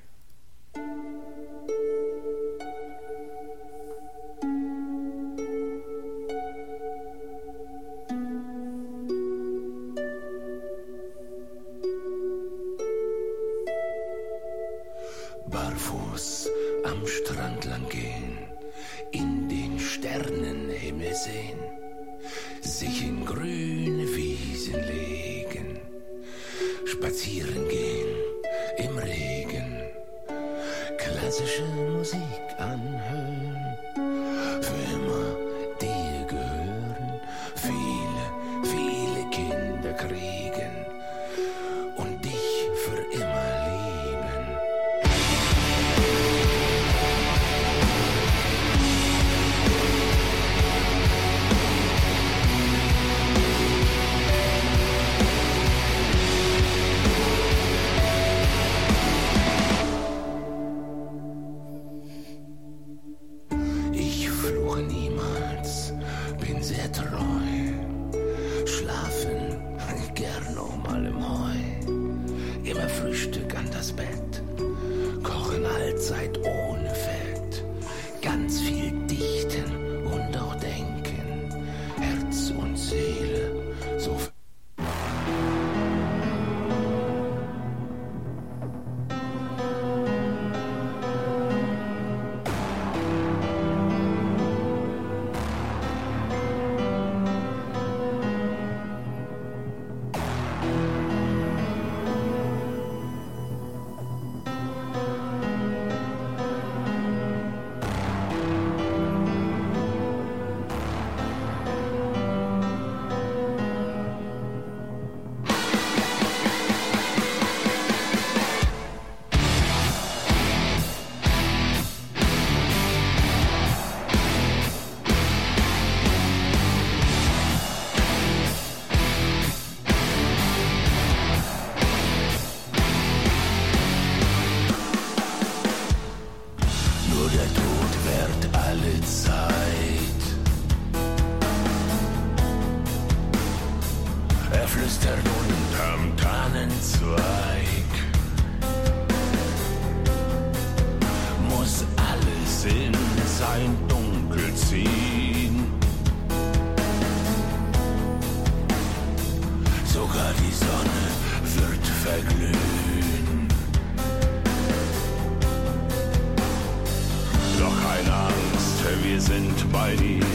Wir sind bei dir.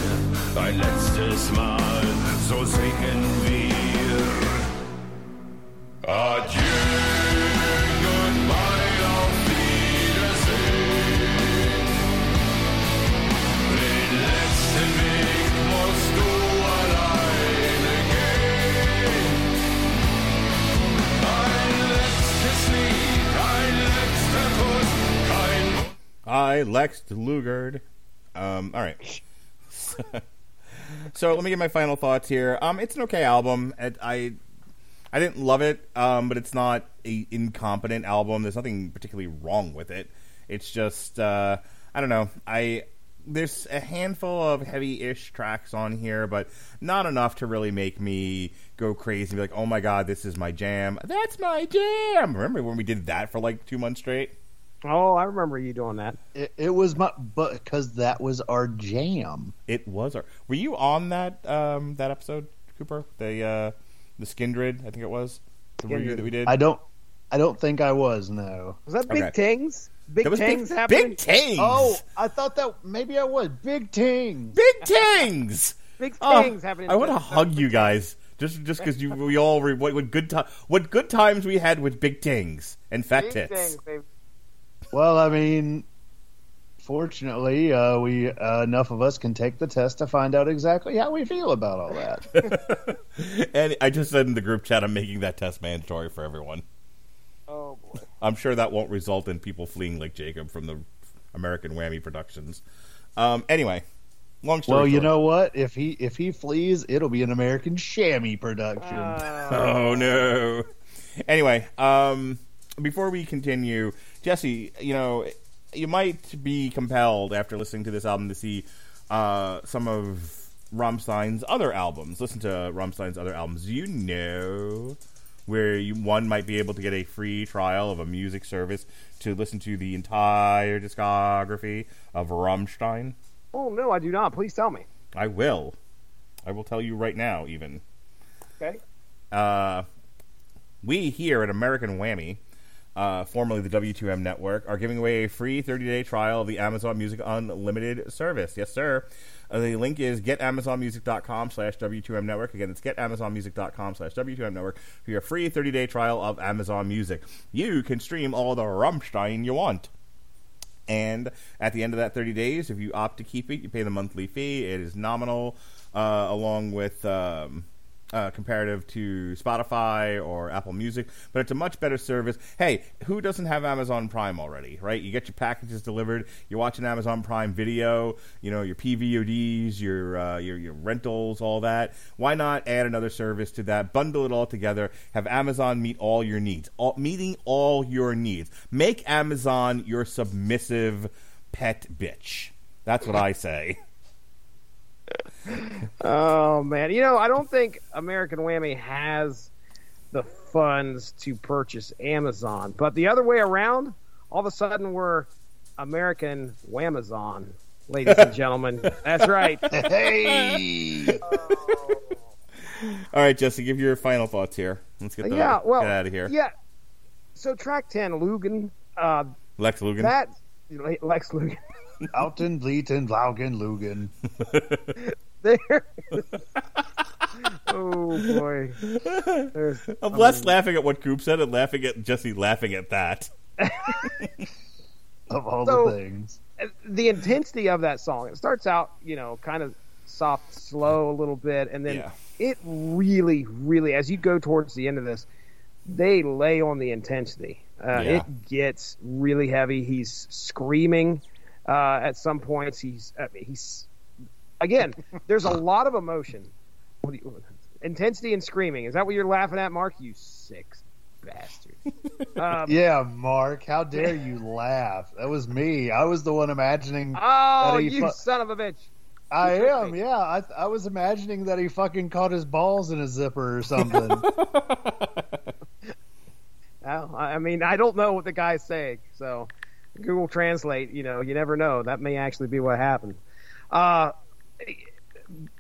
Ein letztes Mal, so singen wir. Adieu, goodbye, auf Wiedersehen. Den letzten Weg musst du alleine gehen. Ein letztes Lied, ein letzter Kuss, kein I Lex Lugard. Um, all right. [LAUGHS] so let me get my final thoughts here. Um, it's an okay album. It, I I didn't love it, um, but it's not a incompetent album. There's nothing particularly wrong with it. It's just uh, I don't know. I there's a handful of heavy-ish tracks on here, but not enough to really make me go crazy and be like, "Oh my god, this is my jam! That's my jam!" Remember when we did that for like two months straight? Oh, I remember you doing that. It, it was my, but because that was our jam. It was. Our, were you on that um, that episode, Cooper? The uh, the Skindred, I think it was the review that we did. I don't, I don't think I was. No. Was that Big Okay. Tings? Big that was Tings big, happening? big Tings. Oh, I thought that maybe I was big ting. big Tings. [LAUGHS] Big Oh, Tings happening. I want to hug you guys just just because you we all re, what, what good time what good times we had with big Tings and fat Big tits. Tings, baby. Well, I mean, fortunately, uh, we uh, enough of us can take the test to find out exactly how we feel about all that. [LAUGHS] And I just said in the group chat, I'm making that test mandatory for everyone. Oh boy. I'm sure that won't result in people fleeing like Jacob from the American Whammy Productions. Um, anyway, long story well, you short. know what? If he if he flees, it'll be an American chamois production. Oh no. Anyway, um, before we continue, Jesse, you know, you might be compelled after listening to this album to see uh, some of Rammstein's other albums. Listen to Rammstein's other albums. You know where you, one might be able to get a free trial of a music service to listen to the entire discography of Rammstein? Oh no, I do not. Please tell me. I will. I will tell you right now, even. Okay. uh, we here at American Whammy, uh, formerly the W2M Network, are giving away a free 30 day trial of the Amazon Music Unlimited service. Yes, sir. Uh, the link is getamazonmusic.com slash W2M Network. Again, it's getamazonmusic.com slash W2M Network for your free 30 day trial of Amazon Music. You can stream all the Rammstein you want. And at the end of that 30 days, if you opt to keep it, you pay the monthly fee. It is nominal, uh, along with um, uh, comparative to Spotify or Apple Music, but it's a much better service. Hey, who doesn't have Amazon Prime already, right? You get your packages delivered, you're watching Amazon Prime Video, you know your PVODs, your uh, your your rentals, all that. Why not add another service to that? Bundle it all together. Have Amazon meet all your needs, all, meeting all your needs. Make Amazon your submissive pet bitch. That's what I say. [LAUGHS] Oh man, you know I don't think American Whammy has the funds to purchase Amazon, but the other way around, all of a sudden we're American Whamazon, ladies and [LAUGHS] gentlemen. That's right. hey, All right, Jesse, give your final thoughts here. Let's get the yeah, well, get out of here. Yeah. So track ten, Lugan. Uh, Lex Lugan. that Lex Lugan. Alton, Bleaton, Laugen, Lugan. [LAUGHS] There. [LAUGHS] oh boy. There's, I'm less laughing at what Coop said and laughing at Jesse laughing at that. [LAUGHS] Of all So- the things, the intensity of that song. It starts out, you know, kind of soft, slow a little bit, and then Yeah. it really, really, as you go towards the end of this, they lay on the intensity. Uh, Yeah. It gets really heavy. He's screaming uh, at some points. He's I mean, he's again. There's a lot of emotion. What do you, intensity and screaming. Is that what you're laughing at, Mark? You sick bastard. [LAUGHS] Um, yeah, Mark, how dare you laugh? That was me. I was the one imagining. Oh, that you fu- son of a bitch! I am, yeah. I, I was imagining that he fucking caught his balls in a zipper or something. [LAUGHS] Well, I I mean, I don't know what the guy's saying, so Google Translate. You know, you never know. That may actually be what happened. Uh,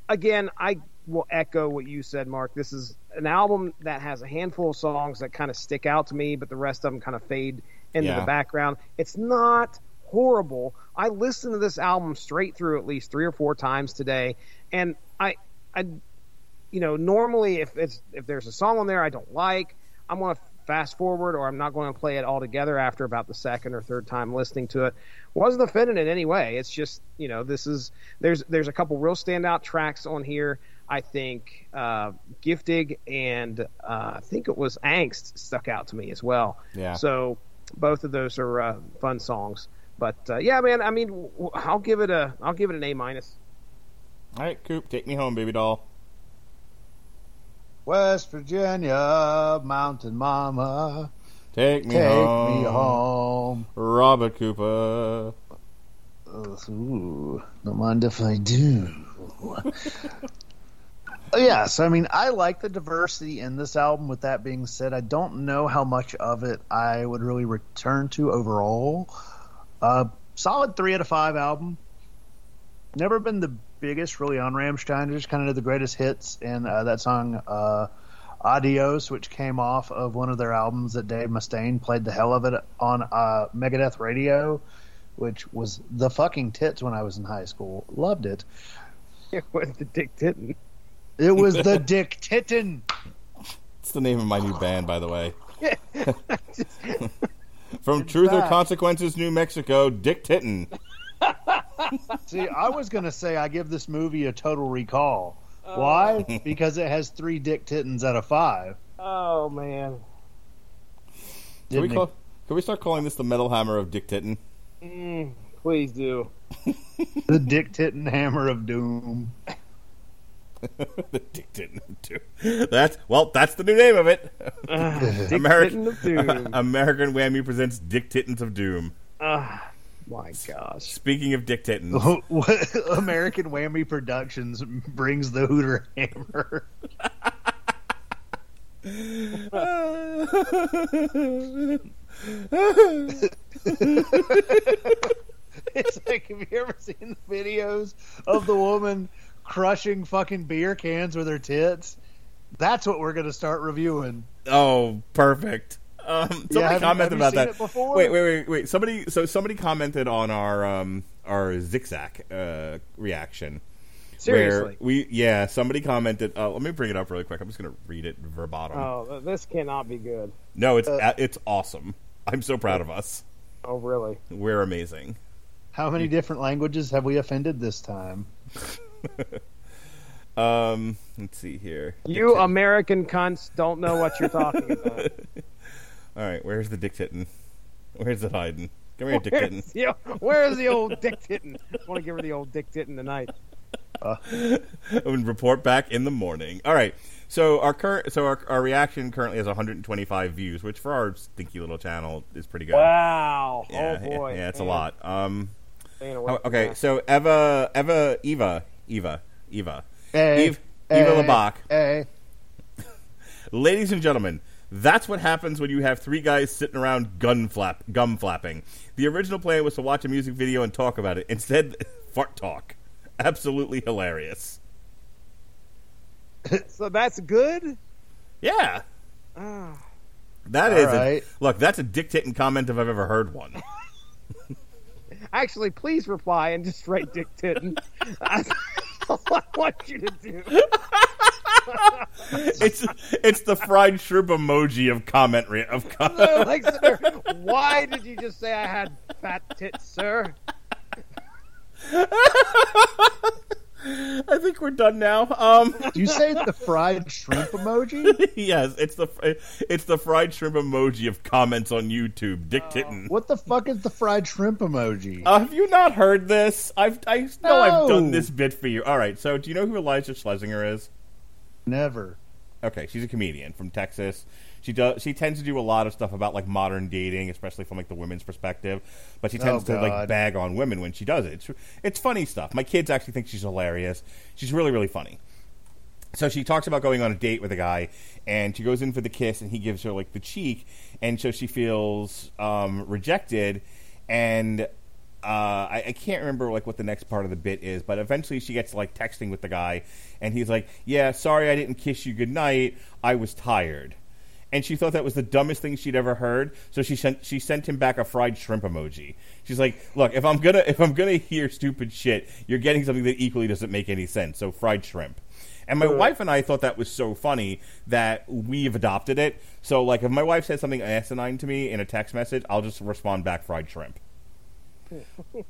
again, I will echo what you said, Mark. This is an album that has a handful of songs that kind of stick out to me, but the rest of them kind of fade into Yeah. the background. It's not horrible. I listened to this album straight through at least three or four times today, and I, I, you know, normally if it's if there's a song on there I don't like, I'm going to fast forward or I'm not going to play it all together after about the second or third time listening to it. Wasn't offended in any way. It's just you know this is there's there's a couple real standout tracks on here. I think uh, Giftig and uh, I think it was Angst stuck out to me as well. Yeah. So both of those are uh, fun songs. But uh, yeah, man. I mean, I'll give it a I'll give it an A minus. All right, Coop, take me home, baby doll. West Virginia, Mountain Mama, Take me take home. me home. Robert Cooper. Ooh, don't mind if I do. [LAUGHS] yes, I mean I like the diversity in this album. With that being said, I don't know how much of it I would really return to overall. Uh, solid three out of five album. Never been the biggest really on Rammstein. Just kind of the greatest hits, and uh, that song uh, "Adios," which came off of one of their albums that Dave Mustaine played the hell of it on uh, Megadeth radio which was the fucking tits when I was in high school. Loved it. It was the Dick Titten. It was the Dick Titten. It's the name of my new band, by the way. [LAUGHS] From Truth or Consequences, New Mexico, Dick Titten. [LAUGHS] See, I was going to say I give this movie a total recall. Why? because it has three dick tittens out of five. Oh man. Can we, call, can we start calling this the Metal Hammer of Dick Titten? Mm, please do. [LAUGHS] The dick titten hammer of doom. [LAUGHS] the Dick Titten of Doom. That's well, that's the new name of it. [LAUGHS] Dick American Titten of Doom. American Whammy presents Dick Tittens of Doom. Ah, my gosh. Speaking of Dick Tittens, [LAUGHS] American Whammy Productions brings the Hooter Hammer. It's like, have you ever seen the videos of the woman crushing fucking beer cans with her tits? That's what we're going to start reviewing. oh, perfect. Um, somebody have commented have you about seen that. it before? Wait, wait, wait, wait. Somebody, so somebody commented on our um, our zigzag uh, reaction. Seriously. Where we, yeah, somebody commented. Uh, let me bring it up really quick. I'm just going to read it verbatim. Oh, this cannot be good. no, it's uh, it's awesome. I'm so proud of us. Oh, really? We're amazing. How many different languages have we offended this time? [LAUGHS] Um, let's see here. You American cunts don't know what you're talking about. [LAUGHS] All right, where's the dick titten? Where's it hiding? Come here, dick titten. Where's the, where's the old dick titten? I want to give her the old dick titten tonight. [LAUGHS] and report back in the morning. All right. So our current, so our, our reaction currently has 125 views, which for our stinky little channel is pretty good. Wow. Yeah, oh boy. yeah, yeah, it's a lot. Um, staying away from okay, that. so Eva, Eva, Eva, Eva, Eva, Hey, Eve, Eva Labach. Hey. [LAUGHS] Ladies and gentlemen, that's what happens when you have three guys sitting around gun flap, gum flapping. The original plan was to watch a music video and talk about it. Instead, [LAUGHS] fart talk. Absolutely hilarious. [LAUGHS] So that's good. Yeah, Ah. that is. right. A, look, that's a dictating comment if I've ever heard one. [LAUGHS] Actually, please reply and just write dictating. That's all I want you to do. It's it's the fried shrimp emoji of comment re- of com- [LAUGHS] like, sir, why did you just say I had fat tits, sir? [LAUGHS] I think we're done now. Um, Do you say the fried shrimp emoji? [LAUGHS] yes, it's the it's the fried shrimp emoji of comments on YouTube. Dick titten. What the fuck is the fried shrimp emoji? Uh, have you not heard this? I've I know I've done this bit for you. All right, so do you know who Iliza Shlesinger is? Never. Okay, she's a comedian from Texas. She does. She tends to do a lot of stuff about like modern dating, especially from like the women's perspective. But she tends Oh, to like bag on women when she does it. It's, it's funny stuff. My kids actually think she's hilarious. She's really really funny. So she talks about going on a date with a guy, and she goes in for the kiss, and he gives her like the cheek, and so she feels um, rejected, and uh, I, I can't remember like what the next part of the bit is, but eventually she gets like texting with the guy, and he's like, "Yeah, sorry I didn't kiss you goodnight. I was tired." And she thought that was the dumbest thing she'd ever heard, so she sent she sent him back a fried shrimp emoji. She's like, "Look, if I'm gonna if I'm gonna hear stupid shit, you're getting something that equally doesn't make any sense. So fried shrimp." And my wife and I thought that was so funny that we've adopted it. So like, if my wife says something asinine to me in a text message, I'll just respond back fried shrimp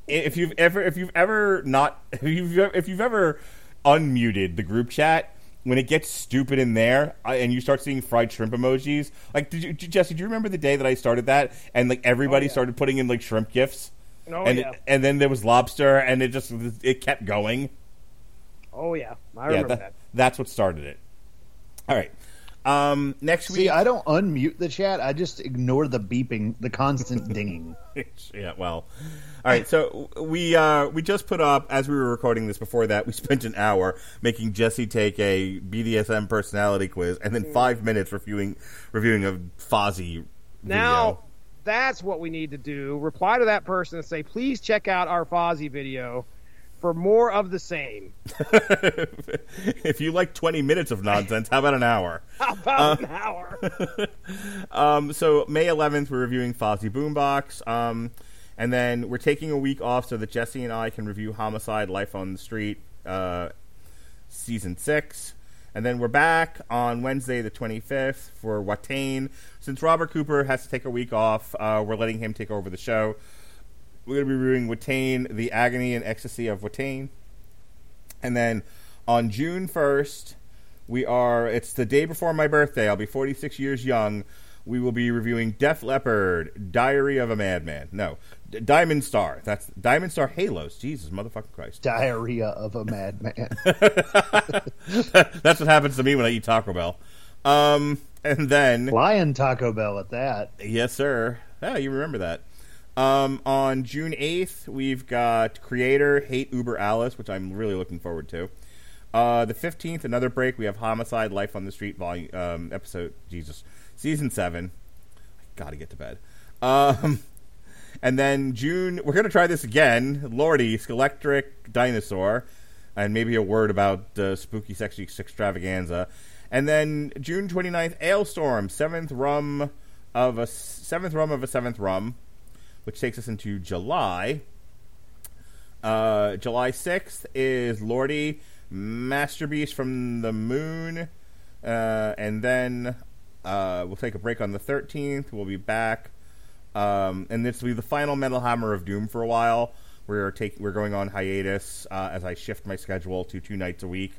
if you've ever if you've ever not [LAUGHS] if you've if you've ever unmuted the group chat when it gets stupid in there I- and you start seeing fried shrimp emojis like did you jesse do you remember the day that i started that and like everybody Oh, yeah. started putting in like shrimp gifts Oh and yeah. and then there was lobster and it just it kept going Oh yeah. I yeah remember that, that. that's what started it all right um next See, week I don't unmute the chat. I just ignore the beeping, the constant dinging. [LAUGHS] yeah, well, all right. So we uh, we just put up as we were recording this. Before that, we [LAUGHS] spent an hour making Jesse take a BDSM personality quiz, and then five minutes reviewing reviewing a Fozzy Now, that's what we need to do. Reply to that person and say, please check out our Fozzy video for more of the same. [LAUGHS] if you like twenty minutes of nonsense, how about an hour? [LAUGHS] How about an hour? Um, so May 11th, we're reviewing Fozzy Boombox. Um, and then we're taking a week off so that Jesse and I can review Homicide: Life on the Street, uh, season six. And then we're back on Wednesday, the 25th, for Watain. Since Robert Cooper has to take a week off, uh, we're letting him take over the show. we're going to be reviewing Watain, The Agony and Ecstasy of Watain. And then on June 1st, we are, it's the day before my birthday. I'll be 46 years young. We will be reviewing Def Leppard, Diary of a Madman. No, Diamond Star. That's Diamond Star Halos. Jesus, motherfucking Christ. Diarrhea of a madman. [LAUGHS] That's what happens to me when I eat Taco Bell. Um, and then, Lion Taco Bell at that. yes, sir. Yeah, you remember that. Um, on June 8th, we've got Kreator, Hate Über Alles, which I'm really looking forward to. Uh, the 15th, another break. We have Homicide, Life on the Street, volume, um, episode, Jesus, season 7. I Gotta get to bed. Um, and then June, we're going to try this again. Lordi, Skelectric Dinosaur, and maybe a word about uh, Spooky Sexy Extravaganza. And then June 29th, Alestorm, seventh rum of a seventh rum of a seventh rum, which takes us into July. Uh, July 6th is Lordi, Master Beast from the Moon. Uh, and then uh, we'll take a break on the 13th. We'll be back. Um, and this will be the final Metal Hammer of Doom for a while. We're taking we're going on hiatus uh, as I shift my schedule to two nights a week.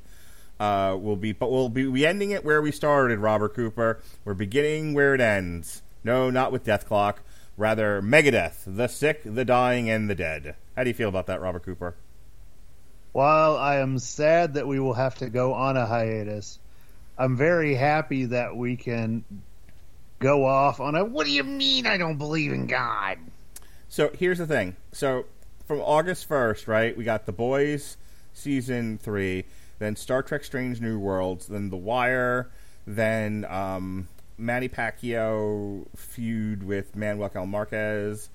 Uh, we'll be but we'll be we ending it where we started, Robert Cooper. We're beginning where it ends. No, not with Dethklok. Rather, Megadeth, the sick, the dying, and the dead. How do you feel about that, Robert Cooper? While I am sad that we will have to go on a hiatus, I'm very happy that we can go off on a what do you mean I don't believe in God? So here's the thing. So from August 1st, right, we got The Boys season three, then Star Trek Strange New Worlds, then The Wire, then um, Manny Pacquiao feud with Manuel Cal Marquez.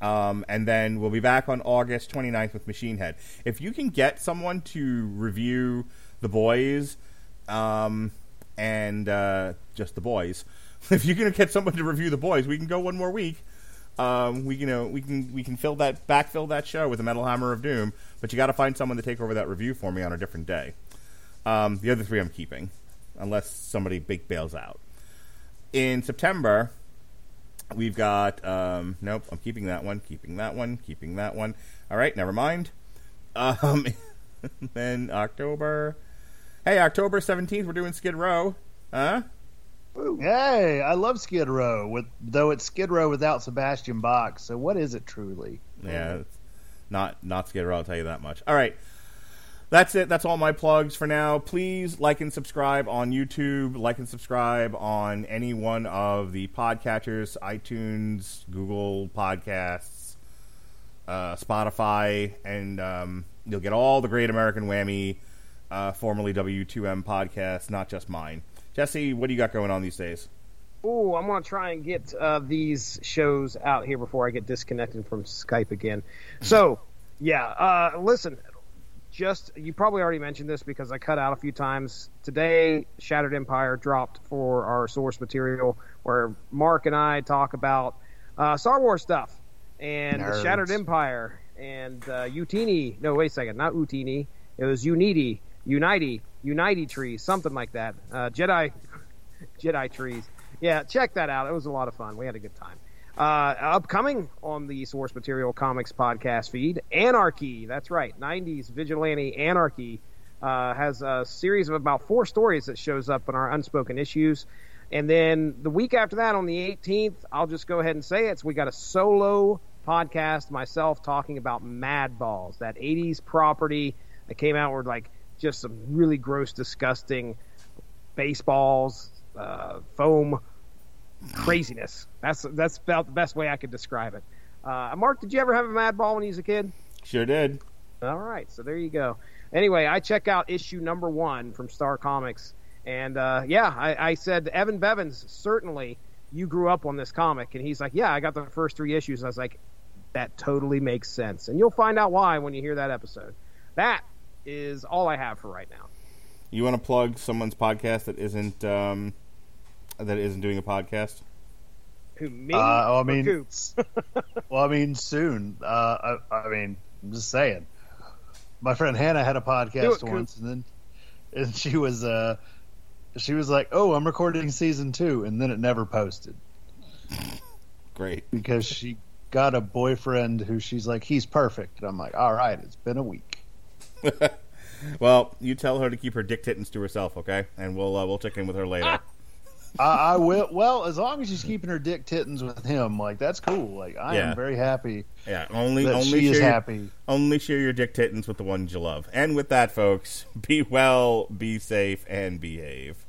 Um, and then we'll be back on August 29th with Machine Head. If you can get someone to review The Boys um, and uh, just The Boys, [LAUGHS] if you can get someone to review The Boys, we can go one more week. Um, we you know we can we can fill that backfill that show with a Metal Hammer of Doom, but you got to find someone to take over that review for me on a different day. Um, the other three I'm keeping, unless somebody big bails out. In September, we've got um, nope. I'm keeping that one, keeping that one, keeping that one. All right, never mind. Um, [LAUGHS] then October. Hey, October 17th, we're doing Skid Row. Huh? Hey, I love Skid Row, with though it's Skid Row without Sebastian Bach. So what is it truly? Yeah, not not Skid Row. I'll tell you that much. All right, that's it. That's all my plugs for now. Please like and subscribe on YouTube. Like and subscribe on any one of the podcatchers: iTunes, Google Podcasts, uh, Spotify, and um, you'll get all the Great American Whammy, uh, formerly W2M podcasts, not just mine. Jesse, what do you got going on these days? Oh, I'm gonna try and get uh, these shows out here before I get disconnected from Skype again. So, yeah, uh, listen, just you probably already mentioned this because I cut out a few times today. Shattered Empire dropped for our source material where Mark and I talk about uh, Star Wars stuff and the Nerds. Shattered Empire and uh, Utini. No, wait a second, not Utini. It was Uniti, Uniti, Uniti trees, something like that. Uh, Jedi, [LAUGHS] Jedi trees. Yeah, check that out. It was a lot of fun. We had a good time. Uh, upcoming on the Source Material Comics podcast feed, Anarchy. That's right, 90s vigilante Anarchy uh, has a series of about four stories that shows up in our unspoken issues. And then the week after that, on the 18th, I'll just go ahead and say it. So we got a solo podcast, myself talking about Mad Balls, that 80s property that came out where like just some really gross, disgusting baseballs, uh, foam craziness. That's that's about the best way I could describe it. Uh, Mark, did you ever have a Mad Ball when you was a kid? Sure did. All right, so there you go. Anyway, I check out issue number one from Star Comics, and uh, yeah, I, I said Evan Bevins certainly you grew up on this comic, and he's like, yeah, I got the first three issues. I was like, that totally makes sense, and you'll find out why when you hear that episode. That is all I have for right now. You want to plug someone's podcast that isn't um, that isn't doing a podcast? Who me? Uh, well, I mean, Coops? [LAUGHS] well, I mean, soon. Uh, I, I mean, I'm just saying. My friend Hannah had a podcast it, Coop. once, and then and she was uh, she was like, "Oh, I'm recording season two, and then it never posted [LAUGHS] Great. because she got a boyfriend who she's like, he's perfect. And I'm like, all right, it's been a week. [LAUGHS] Well, you tell her to keep her dick tittens to herself, okay? And we'll uh, we'll check in with her later. I, I will. Well, as long as she's keeping her dick tittens with him, like that's cool. Like I Yeah. am very happy Yeah, only that only she is your- happy. only share your dick tittens with the ones you love. And with that, folks, be well, be safe, and behave.